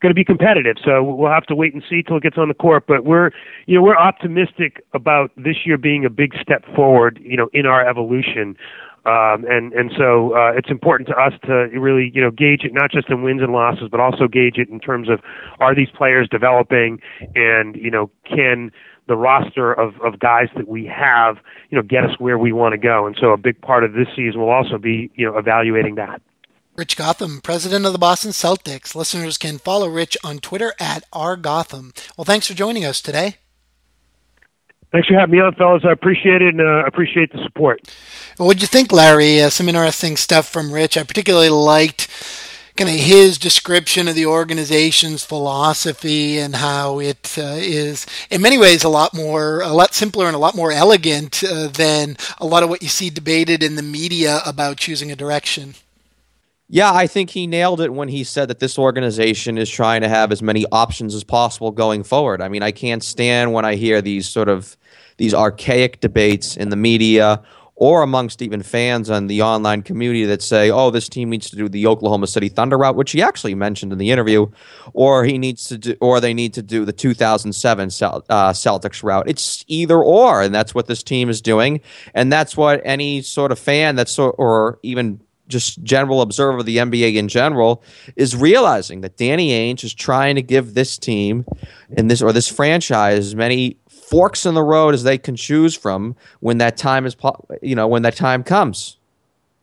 going to be competitive. So we'll have to wait and see till it gets on the court. But we're you know we're optimistic about this year being a big step forward. You know in our evolution. Um, and and so uh, it's important to us to really you know gauge it not just in wins and losses, but also gauge it in terms of are these players developing, and you know can the roster of, of guys that we have you know get us where we want to go. And so a big part of this season will also be you know evaluating that. Rich Gotham, president of the Boston Celtics. Listeners can follow Rich on Twitter at rgotham. Well, thanks for joining us today. Thanks for having me on, fellas. I appreciate it and uh, appreciate the support. Well, what'd you think, Larry? Uh, some interesting stuff from Rich. I particularly liked kind of his description of the organization's philosophy and how it uh, is, in many ways, a lot more, a lot simpler and a lot more elegant uh, than a lot of what you see debated in the media about choosing a direction. Yeah, I think he nailed it when he said that this organization is trying to have as many options as possible going forward. I mean, I can't stand when I hear these sort of these archaic debates in the media or amongst even fans and the online community that say, "Oh, this team needs to do the Oklahoma City Thunder route," which he actually mentioned in the interview, or he needs to do, or they need to do the 2007 uh, Celtics route. It's either or, and that's what this team is doing, and that's what any sort of fan that's so, or even just general observer of the NBA in general is realizing that Danny Ainge is trying to give this team and this or this franchise as many forks in the road as they can choose from when that time is you know when that time comes.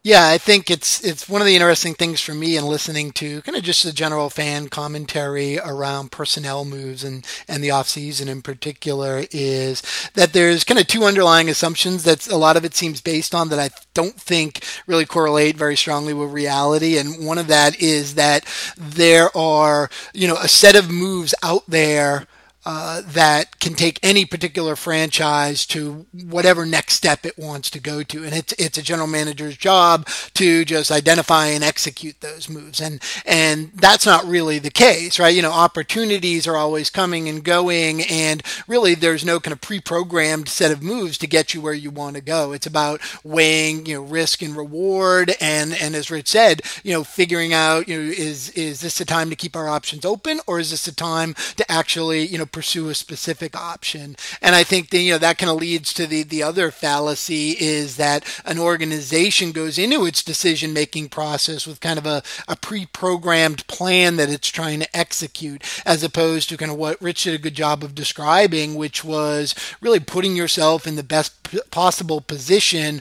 Yeah, I think it's it's one of the interesting things for me in listening to kind of just the general fan commentary around personnel moves and and the off season in particular is that there's kind of two underlying assumptions that a lot of it seems based on that I don't think really correlate very strongly with reality and one of that is that there are, you know, a set of moves out there uh, that can take any particular franchise to whatever next step it wants to go to. And it's, it's a general manager's job to just identify and execute those moves. And, and that's not really the case, right? You know, opportunities are always coming and going. And really there's no kind of pre-programmed set of moves to get you where you want to go. It's about weighing, you know, risk and reward. And, and as Rich said, you know, figuring out, you know, is, is this a time to keep our options open or is this a time to actually, you know, pursue a specific option. And I think that, you know, that kind of leads to the, the other fallacy is that an organization goes into its decision making process with kind of a, a pre programmed plan that it's trying to execute, as opposed to kind of what Rich did a good job of describing, which was really putting yourself in the best possible position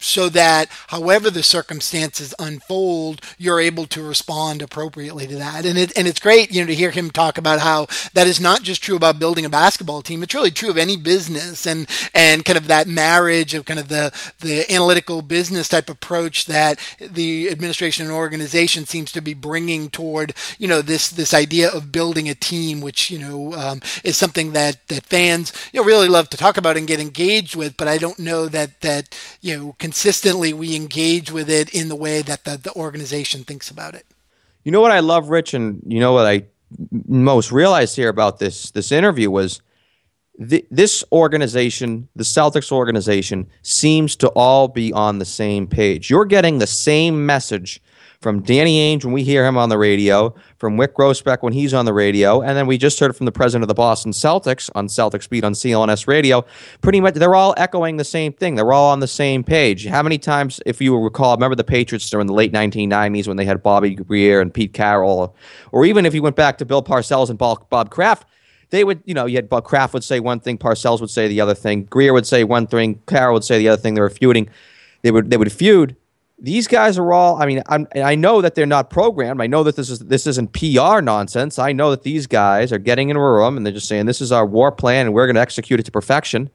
so that however the circumstances unfold, you're able to respond appropriately to that. And it and it's great, you know, to hear him talk about how that is not just true about building a basketball team. It's really true of any business and and kind of that marriage of kind of the the analytical business type approach that the administration and organization seems to be bringing toward you know this this idea of building a team, which you know um, is something that that fans you know really love to talk about and get engaged with. But I don't know that that you know consistently we engage with it in the way that the, the organization thinks about it. You know what I love, Rich, and you know what I most realized here about this this interview was th- this organization, the Celtics organization, seems to all be on the same page. You're getting the same message from Danny Ainge when we hear him on the radio, from Wyc Grousbeck when he's on the radio, and then we just heard from the president of the Boston Celtics on Celtics Beat on CLNS Radio. Pretty much, they're all echoing the same thing. They're all on the same page. How many times, if you recall, remember the Patriots during the late 1990s when they had Bobby Grier and Pete Carroll, or even if you went back to Bill Parcells and Bob Kraft, they would, you know, you had Bob Kraft would say one thing, Parcells would say the other thing, Grier would say one thing, Carroll would say the other thing. They were feuding. They would they would feud these guys are all i mean I'm, i know that they're not programmed. I know that this is this isn't pr nonsense. I know that these guys are getting in a room and they're just saying this is our war plan and we're going to execute it to perfection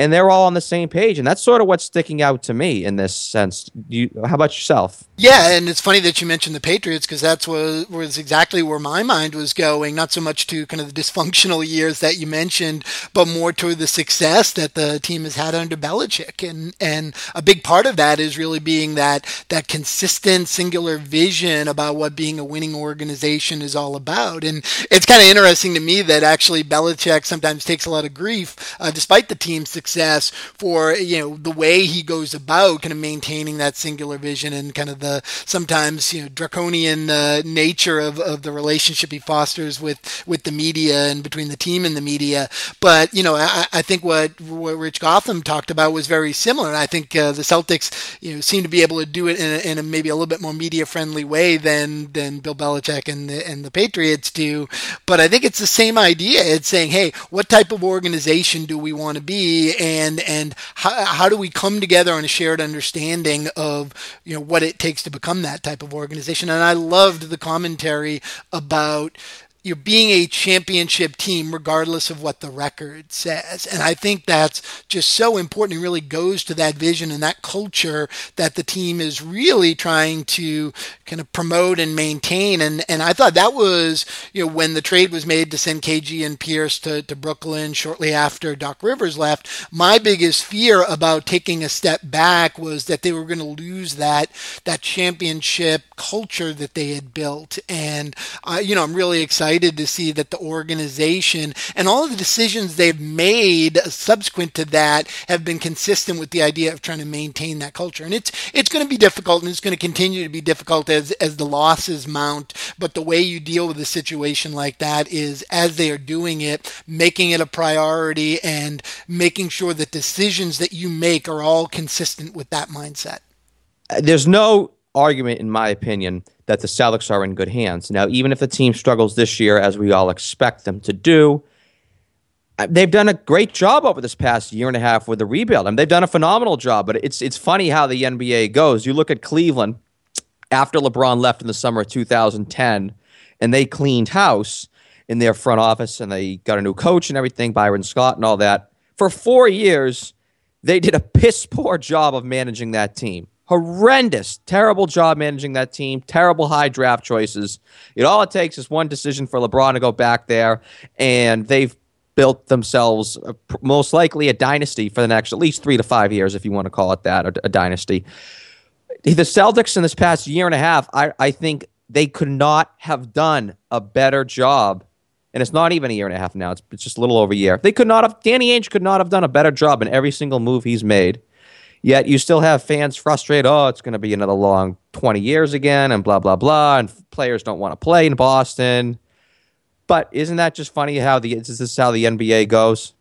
and they're all on the same page. And that's sort of what's sticking out to me in this sense. You, how about yourself? Yeah and it's funny that you mentioned the patriots because that's what was exactly where my mind was going. Not so much to kind of the dysfunctional [LAUGHS] years that you mentioned but more to the success that the team has had under Belichick. And and a big part of that is really being that that consistent singular vision about what being a winning organization is all about. And it's kind of interesting to me that actually Belichick sometimes takes a lot of grief uh, despite the team's success for you know the way he goes about kind of maintaining that singular vision and kind of the sometimes you know draconian uh, nature of, of the relationship he fosters with with the media and between the team and the media. But you know, I, I think what, what Rich Gotham talked about was very similar. And I think uh, the Celtics you know seem to be able to do it in a, in a maybe a little bit more media friendly way than than Bill Belichick and the and the Patriots do. But I think it's the same idea. It's saying, hey, what type of organization do we want to be? And and how, how do we come together on a shared understanding of you know what it takes to become that type of organization? And i loved the commentary about you're being a championship team regardless of what the record says. And I think that's just so important. It really goes to that vision and that culture that the team is really trying to kind of promote and maintain. And and I thought that was, you know, when the trade was made to send KG and Pierce to, to Brooklyn shortly after Doc Rivers left, my biggest fear about taking a step back was that they were going to lose that that championship culture that they had built. And uh, you know, I'm really excited excited to see that the organization and all of the decisions they've made subsequent to that have been consistent with the idea of trying to maintain that culture. And it's it's going to be difficult and it's going to continue to be difficult as as the losses mount. But the way you deal with a situation like that is as they are doing it, making it a priority and making sure that decisions that you make are all consistent with that mindset. Uh, there's no argument, in my opinion, that the Celtics are in good hands. Now, even if the team struggles this year, as we all expect them to do, uh, they've done a great job over this past year and a half with the rebuild. I mean, they've done a phenomenal job. But it's it's funny how the NBA goes. You look at Cleveland after LeBron left in the summer of 2010, and they cleaned house in their front office, and they got a new coach and everything, Byron Scott and all that. For four years, they did a piss poor job of managing that team horrendous, terrible job managing that team, terrible high draft choices. It all it takes is one decision for LeBron to go back there, and they've built themselves a, most likely a dynasty for the next at least three to five years, if you want to call it that, a, a dynasty. The Celtics in this past year and a half, I, I think they could not have done a better job. And it's not even a year and a half now. It's, it's just a little over a year. They could not have, Danny Ainge could not have done a better job in every single move he's made. Yet you still have fans frustrated. Oh, it's going to be another long 20 years again, and blah, blah, blah. And players don't want to play in Boston. But isn't that just funny how the this is how the NBA goes?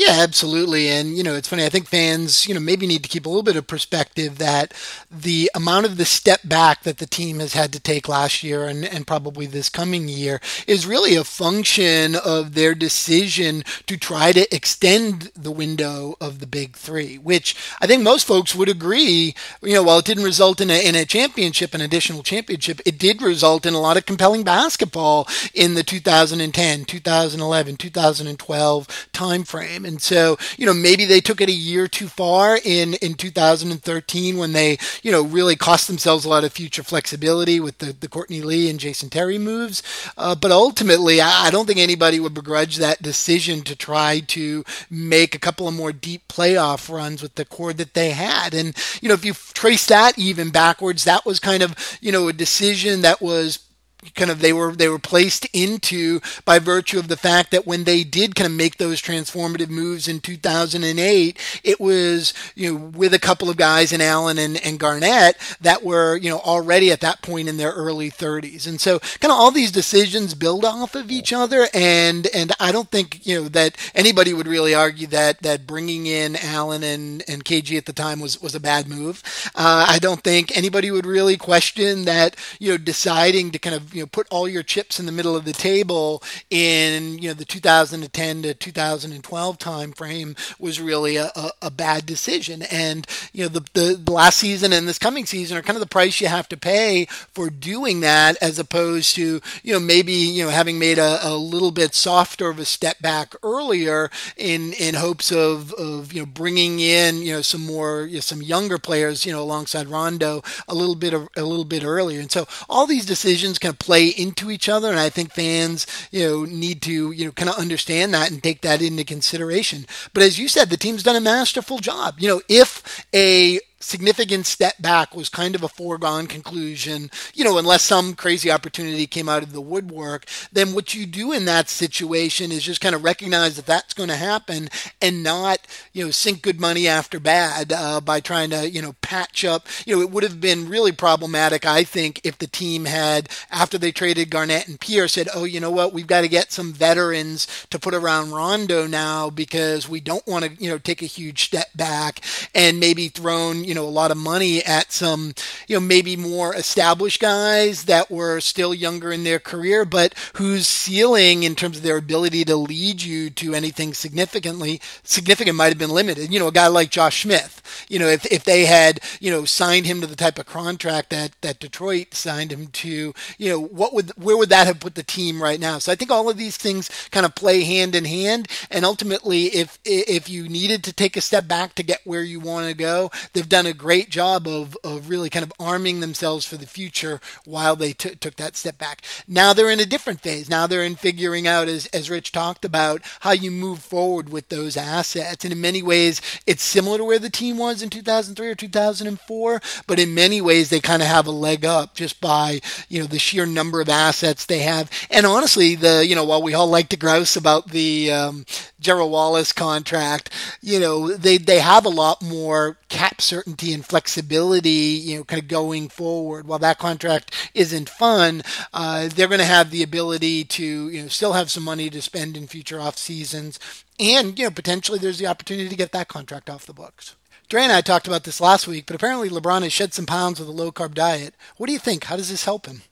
Yeah, absolutely. And, you know, it's funny. I think fans, you know, maybe need to keep a little bit of perspective that the amount of the step back that the team has had to take last year and, and probably this coming year is really a function of their decision to try to extend the window of the big three, which I think most folks would agree, you know, while it didn't result in a, in a championship, an additional championship, it did result in a lot of compelling basketball in the 2010, 2011, 2012 timeframe. And so, you know, maybe they took it a year too far in, in 2013 when they, you know, really cost themselves a lot of future flexibility with the, the Courtney Lee and Jason Terry moves. Uh, but ultimately, I, I don't think anybody would begrudge that decision to try to make a couple of more deep playoff runs with the core that they had. And, you know, if you trace that even backwards, that was kind of, you know, a decision that was kind of they were they were placed into by virtue of the fact that when they did kind of make those transformative moves in 2008 it was you know with a couple of guys in Allen and, and Garnett that were you know already at that point in their early 30s and so kind of all these decisions build off of each other and and I don't think you know that anybody would really argue that that bringing in Allen and and KG at the time was was a bad move. Uh, I don't think anybody would really question that you know deciding to kind of you know put all your chips in the middle of the table in you know the 2010 to 2012 time frame was really a, a, a bad decision. And you know the, the last season and this coming season are kind of the price you have to pay for doing that as opposed to you know maybe you know having made a, a little bit softer of a step back earlier in in hopes of of you know bringing in you know some more you know, some younger players you know alongside Rondo a little bit of, a little bit earlier. And so all these decisions kind of play into each other. And I think fans, you know, need to, you know, kind of understand that and take that into consideration. But as you said, the team's done a masterful job. You know, if a significant step back was kind of a foregone conclusion, you know, unless some crazy opportunity came out of the woodwork, then what you do in that situation is just kind of recognize that that's going to happen and not, you know, sink good money after bad uh, by trying to, you know, patch up. You know, it would have been really problematic, I think, if the team had, after they traded Garnett and Pierce, said, oh, you know what, we've got to get some veterans to put around Rondo now because we don't want to, you know, take a huge step back and maybe thrown, you know, a lot of money at some, you know, maybe more established guys that were still younger in their career, but whose ceiling in terms of their ability to lead you to anything significantly significant might have been limited. You know, a guy like Josh Smith, you know, if, if they had, you know, signed him to the type of contract that, that Detroit signed him to, you know, what would, where would that have put the team right now? So I think all of these things kind of play hand in hand. And ultimately, if, if you needed to take a step back to get where you want to go, they've done a great job of, of really kind of arming themselves for the future while they t- took that step back. Now they're in a different phase. Now they're in figuring out, as, as Rich talked about, how you move forward with those assets. And in many ways, it's similar to where the team was in 2003 or 2004, but in many ways, they kind of have a leg up just by, you know, the sheer number of assets they have. And honestly, the, you know, while we all like to grouse about the, um, Gerald Wallace contract, you know, they, they have a lot more cap certainty and flexibility, you know, kind of going forward. While that contract isn't fun, uh, they're going to have the ability to, you know, still have some money to spend in future off seasons. And, you know, potentially there's the opportunity to get that contract off the books. Dre and I talked about this last week, but apparently LeBron has shed some pounds with a low carb diet. What do you think? How does this help him?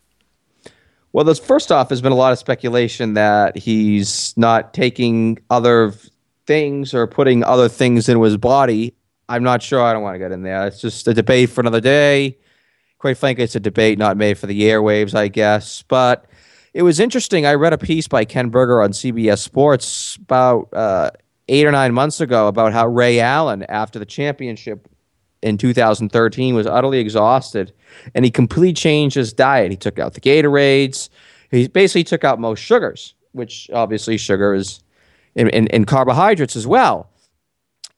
Well, there's first off, there's been a lot of speculation that he's not taking other things or putting other things into his body. I'm not sure. I don't want to get in there. It's just a debate for another day. Quite frankly, it's a debate not made for the airwaves, I guess. But it was interesting. I read a piece by Ken Berger on CBS Sports about uh, eight or nine months ago about how Ray Allen, after the championship in 2013 was utterly exhausted and he completely changed his diet. He took out the Gatorades. He basically took out most sugars, which obviously sugar is in, in carbohydrates as well.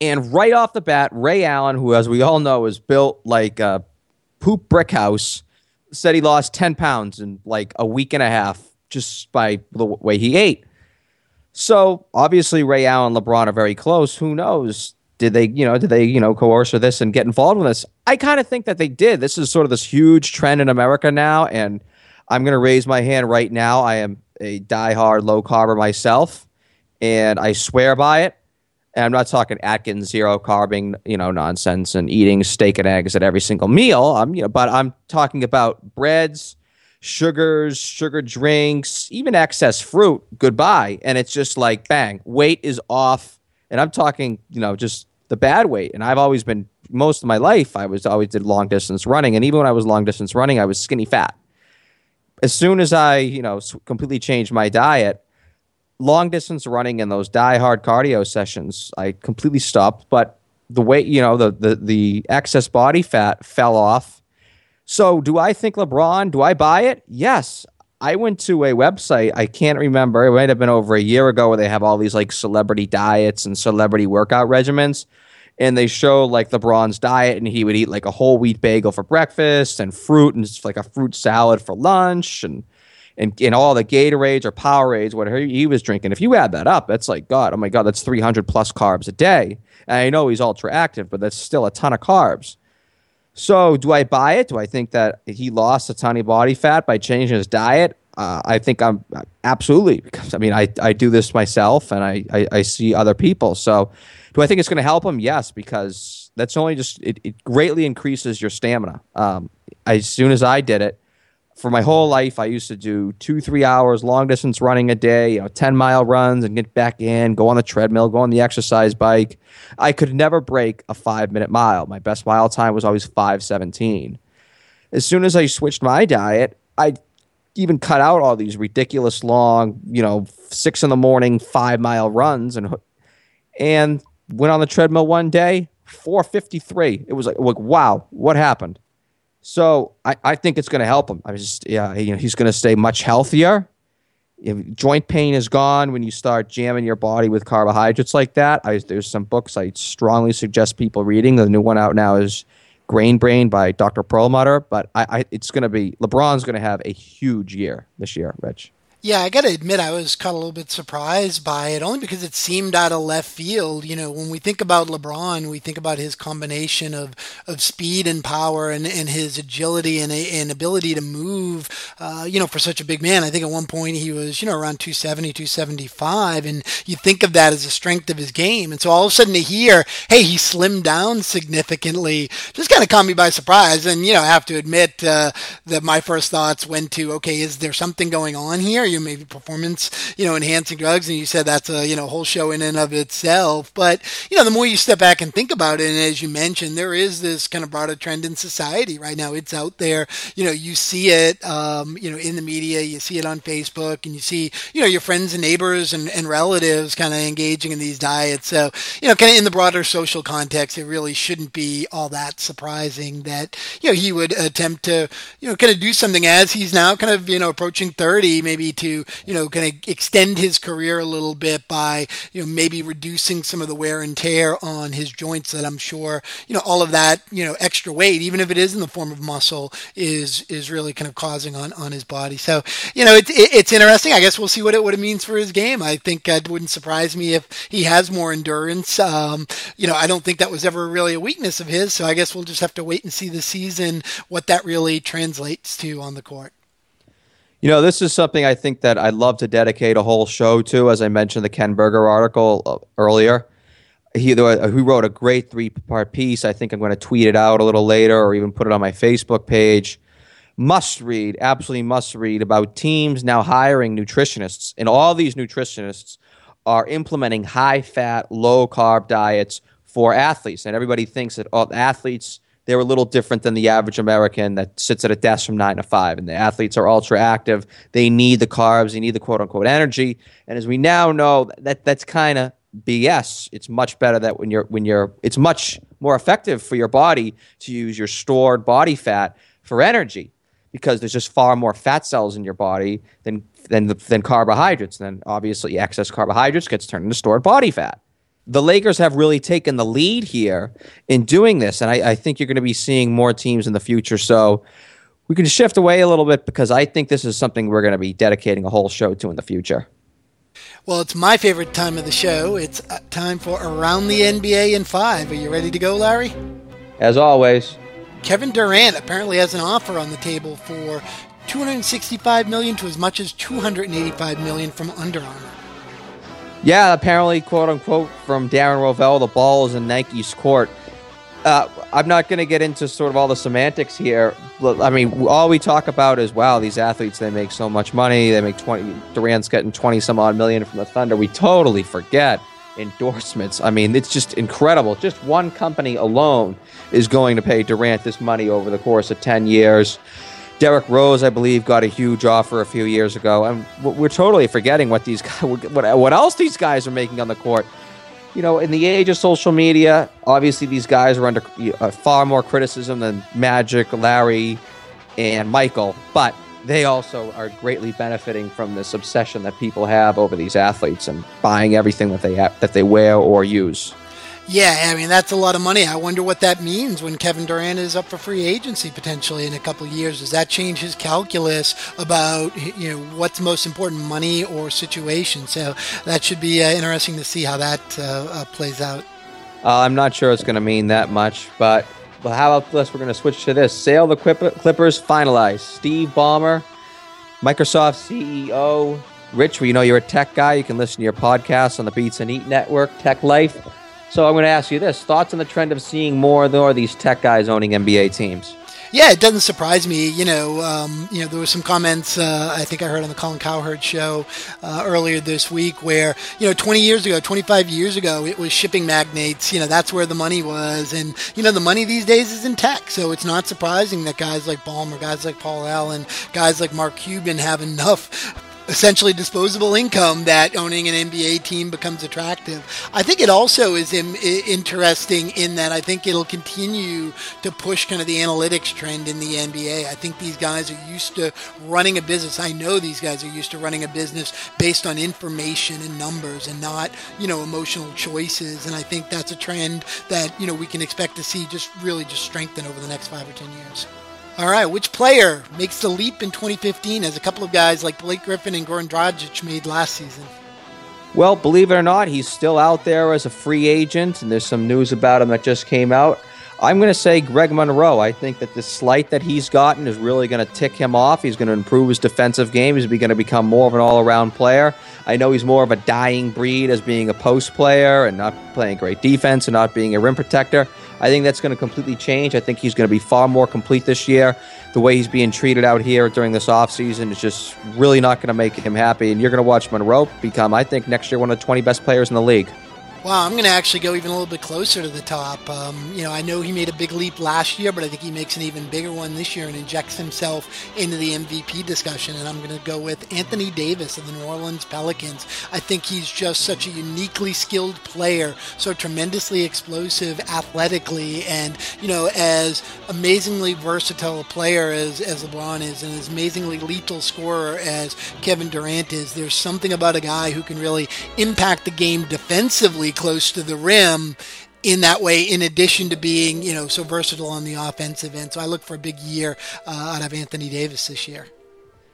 And right off the bat, Ray Allen, who, as we all know, is built like a poop brick house, said he lost 10 pounds in like a week and a half just by the way he ate. So obviously, Ray Allen and LeBron are very close. Who knows? Did they, you know, did they, you know, coerce or this and get involved with this? I kind of think that they did. This is sort of this huge trend in America now, and I'm going to raise my hand right now. I am a diehard low carber myself, and I swear by it. And I'm not talking Atkins zero carbing, you know, nonsense and eating steak and eggs at every single meal. I'm, you know, but I'm talking about breads, sugars, sugar drinks, even excess fruit. Goodbye. And it's just like bang, weight is off. And I'm talking, you know, just the bad weight. And I've always been most of my life. I was always did long distance running, and even when I was long distance running, I was skinny fat. As soon as I, you know, completely changed my diet, long distance running and those die hard cardio sessions, I completely stopped. But the weight, you know, the the the excess body fat fell off. So, do I think LeBron? Do I buy it? Yes. I went to a website. I can't remember. It might have been over a year ago where they have all these like celebrity diets and celebrity workout regimens. And they show like LeBron's diet, and he would eat like a whole wheat bagel for breakfast and fruit and just like a fruit salad for lunch and and, and all the Gatorades or Powerades, whatever he was drinking, if you add that up, that's like, God, oh my God, that's 300 plus carbs a day. And I know he's ultra active, but that's still a ton of carbs. So, do I buy it? Do I think that he lost a ton of body fat by changing his diet? Uh, I think I'm absolutely because I mean I, I do this myself and I, I, I see other people. So, do I think it's going to help him? Yes, because that's only just it, it greatly increases your stamina. Um, as soon as I did it, for my whole life, I used to do two, three hours long distance running a day, you know, 10 mile runs and get back in, go on the treadmill, go on the exercise bike. I could never break a five minute mile. My best mile time was always 517. As soon as I switched my diet, I even cut out all these ridiculous long, you know, six in the morning, five mile runs and, and went on the treadmill one day, 453. It was like, like wow, what happened? So I, I think it's going to help him. I just yeah, you know, he's going to stay much healthier. If joint pain is gone when you start jamming your body with carbohydrates like that. I, there's some books I strongly suggest people reading. The new one out now is Grain Brain by Dr. Perlmutter. But I, I it's going to be LeBron's going to have a huge year this year, Rich. Yeah, I got to admit, I was caught a little bit surprised by it, only because it seemed out of left field. You know, when we think about LeBron, we think about his combination of, of speed and power and, and his agility and, and ability to move, uh, you know, for such a big man. I think at one point he was, you know, around 270, 275, and you think of that as a strength of his game. And so all of a sudden to hear, hey, he slimmed down significantly, just kind of caught me by surprise. And, you know, I have to admit uh, that my first thoughts went to, okay, is there something going on here? You maybe performance, you know, enhancing drugs, and you said that's a you know whole show in and of itself. But you know, the more you step back and think about it, and as you mentioned, there is this kind of broader trend in society right now. It's out there. You know, you see it, um, you know, in the media, you see it on Facebook, and you see you know your friends and neighbors and, and relatives kind of engaging in these diets. So you know, kind of in the broader social context, it really shouldn't be all that surprising that you know he would attempt to you know kind of do something as he's now kind of you know approaching 30 maybe to, you know, kind of extend his career a little bit by, you know, maybe reducing some of the wear and tear on his joints that I'm sure, you know, all of that, you know, extra weight, even if it is in the form of muscle, is is really kind of causing on, on his body. So, you know, it, it, it's interesting. I guess we'll see what it, what it means for his game. I think it wouldn't surprise me if he has more endurance. Um, you know, I don't think that was ever really a weakness of his. So I guess we'll just have to wait and see the season what that really translates to on the court. You know, this is something I think that I'd love to dedicate a whole show to. As I mentioned, the Ken Berger article uh, earlier. He, who wrote a great three part piece. I think I'm going to tweet it out a little later or even put it on my Facebook page. Must read, absolutely must read about teams now hiring nutritionists. And all these nutritionists are implementing high fat, low carb diets for athletes. And everybody thinks that all athletes they're a little different than the average American that sits at a desk from nine to five. And the athletes are ultra active. They need the carbs, they need the quote unquote energy. And as we now know, that that's kind of BS. It's much better that when you're when you're it's much more effective for your body to use your stored body fat for energy because there's just far more fat cells in your body than than the, than carbohydrates. And then obviously excess carbohydrates gets turned into stored body fat. The Lakers have really taken the lead here in doing this, and I, I think you're going to be seeing more teams in the future. So we can shift away a little bit because I think this is something we're going to be dedicating a whole show to in the future. Well, it's my favorite time of the show. It's uh, time for Around the NBA in five. Are you ready to go, Larry? As always. Kevin Durant apparently has an offer on the table for 265 million to as much as 285 million from Under Armour. Yeah, apparently, quote unquote, from Darren Rovell, the ball is in Nike's court. Uh, I'm not going to get into sort of all the semantics here. I mean, all we talk about is wow, these athletes they make so much money. They make 20. Durant's getting 20 some odd million from the Thunder. We totally forget endorsements. I mean, it's just incredible. Just one company alone is going to pay Durant this money over the course of 10 years. Derrick Rose, I believe, got a huge offer a few years ago, and we're totally forgetting what these [LAUGHS] guys, what, what else these guys are making on the court. You know, in the age of social media, obviously these guys are under uh, far more criticism than Magic, Larry, and Michael, but they also are greatly benefiting from this obsession that people have over these athletes and buying everything that they have, that they wear or use. Yeah, I mean that's a lot of money. I wonder what that means when Kevin Durant is up for free agency potentially in a couple years. Does that change his calculus about you know what's most important, money or situation? So that should be uh, interesting to see how that uh, uh, plays out. Uh, I'm not sure it's going to mean that much, but well, how about this? We're going to switch to this. Sale the Clippers finalized. Steve Ballmer, Microsoft CEO. Rich, we know you're a tech guy. You can listen to your podcast on the Beats and Eat Network, Tech Life. So I'm going to ask you this: thoughts on the trend of seeing more and more of these tech guys owning NBA teams? Yeah, it doesn't surprise me. You know, um, you know, there were some comments uh, I think I heard on the Colin Cowherd show uh, earlier this week where you know, 20 years ago, 25 years ago, it was shipping magnates. You know, that's where the money was, and you know, the money these days is in tech. So it's not surprising that guys like Ballmer, guys like Paul Allen, guys like Mark Cuban have enough essentially disposable income that owning an NBA team becomes attractive. I think it also is in, interesting in that I think it'll continue to push kind of the analytics trend in the NBA. I think these guys are used to running a business. I know these guys are used to running a business based on information and numbers and not, you know, emotional choices. And I think that's a trend that, you know, we can expect to see just really just strengthen over the next five or 10 years. All right, which player makes the leap in 2015 as a couple of guys like Blake Griffin and Goran Dragic made last season? Well, believe it or not, he's still out there as a free agent, and there's some news about him that just came out. I'm going to say Greg Monroe. I think that the slight that he's gotten is really going to tick him off. He's going to improve his defensive game. He's going to become more of an all around player. I know he's more of a dying breed as being a post player and not playing great defense and not being a rim protector. I think that's going to completely change. I think he's going to be far more complete this year. The way he's being treated out here during this offseason is just really not going to make him happy. And you're going to watch Monroe become, I think, next year one of the 20 best players in the league. Wow, I'm going to actually go even a little bit closer to the top. Um, you know, I know he made a big leap last year, but I think he makes an even bigger one this year and injects himself into the MVP discussion. And I'm going to go with Anthony Davis of the New Orleans Pelicans. I think he's just such a uniquely skilled player, so tremendously explosive athletically, and you know, as amazingly versatile a player as, as LeBron is, and as amazingly lethal scorer as Kevin Durant is. There's something about a guy who can really impact the game defensively close to the rim in that way, in addition to being, you know, so versatile on the offensive end. So I look for a big year uh, out of Anthony Davis this year.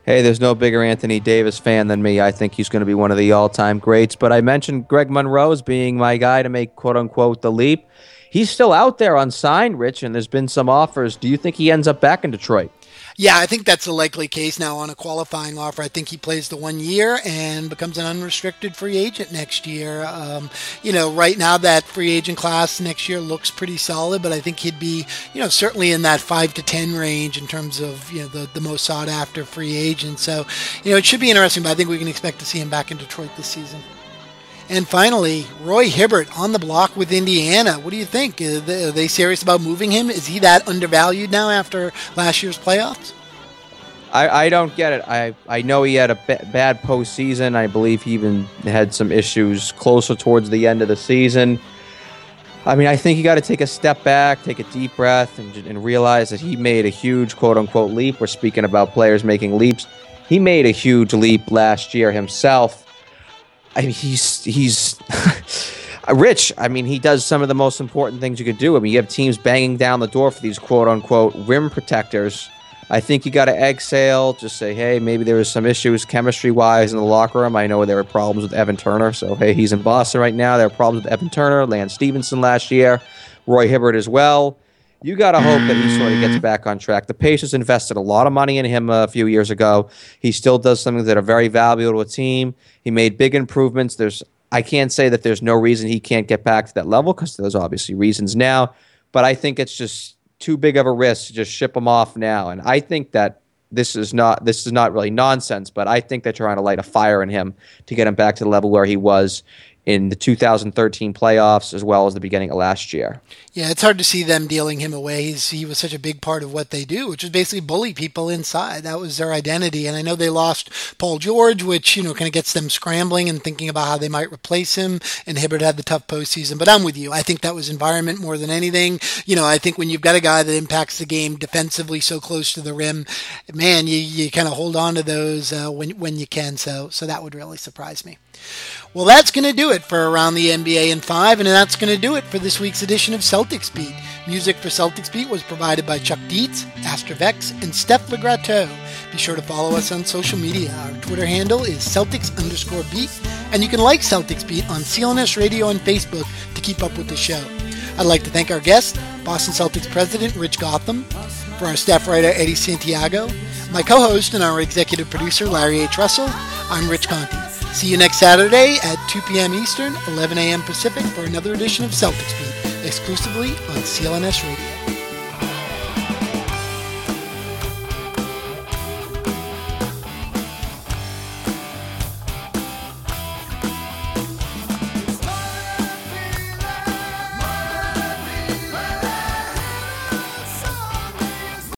Hey, there's no bigger Anthony Davis fan than me. I think he's going to be one of the all time greats. But I mentioned Greg Monroe as being my guy to make quote unquote the leap. He's still out there unsigned, Rich, and there's been some offers. Do you think he ends up back in Detroit? Yeah, I think that's a likely case now on a qualifying offer. I think he plays the one year and becomes an unrestricted free agent next year. Um, you know, right now that free agent class next year looks pretty solid, but I think he'd be, you know, certainly in that five to ten range in terms of you know the the most sought after free agent. So, you know, it should be interesting. But I think we can expect to see him back in Detroit this season. And finally, Roy Hibbert on the block with Indiana. What do you think? Are they serious about moving him? Is he that undervalued now after last year's playoffs? I, I don't get it. I, I know he had a b- bad postseason. I believe he even had some issues closer towards the end of the season. I mean, I think you got to take a step back, take a deep breath, and, and realize that he made a huge quote unquote leap. We're speaking about players making leaps. He made a huge leap last year himself. I mean, he's he's [LAUGHS] uh, rich. I mean, he does some of the most important things you could do. I mean, you have teams banging down the door for these quote unquote rim protectors. I think you got to exhale, just say, hey, maybe there was some issues chemistry wise in the locker room. I know there were problems with Evan Turner. So, hey, he's in Boston right now. There are problems with Evan Turner, Lance Stephenson last year, Roy Hibbert as well. You got to hope that he sort of gets back on track. The Pacers invested a lot of money in him a few years ago. He still does something that are very valuable to a team. He made big improvements. There's I can't say that there's no reason he can't get back to that level because there's obviously reasons now, but I think it's just too big of a risk to just ship him off now. And I think that this is not this is not really nonsense, but I think they're trying to light a fire in him to get him back to the level where he was in the 2013 playoffs as well as the beginning of last year. Yeah, it's hard to see them dealing him away. He's, he was such a big part of what they do, which is basically bully people inside. That was their identity. And I know they lost Paul George, which, you know, kind of gets them scrambling and thinking about how they might replace him. And Hibbert had the tough postseason. But I'm with you. I think that was environment more than anything. You know, I think when you've got a guy that impacts the game defensively so close to the rim, man, you, you kind of hold on to those uh, when, when you can. So, so that would really surprise me. Well, that's going to do it for Around the NBA in 5, and that's going to do it for this week's edition of Celtics Beat. Music for Celtics Beat was provided by Chuck Dietz, Astrovex, and Steph Legrateau. Be sure to follow us on social media. Our Twitter handle is Celtics underscore beat, and you can like Celtics Beat on CLNS Radio and Facebook to keep up with the show. I'd like to thank our guest, Boston Celtics President Rich Gotham, for our staff writer Eddie Santiago, my co-host and our executive producer Larry H. Russell. I'm Rich Conti. See you next Saturday at 2 p.m. Eastern, 11 a.m. Pacific for another edition of Celtics Beat, exclusively on CLNS Radio.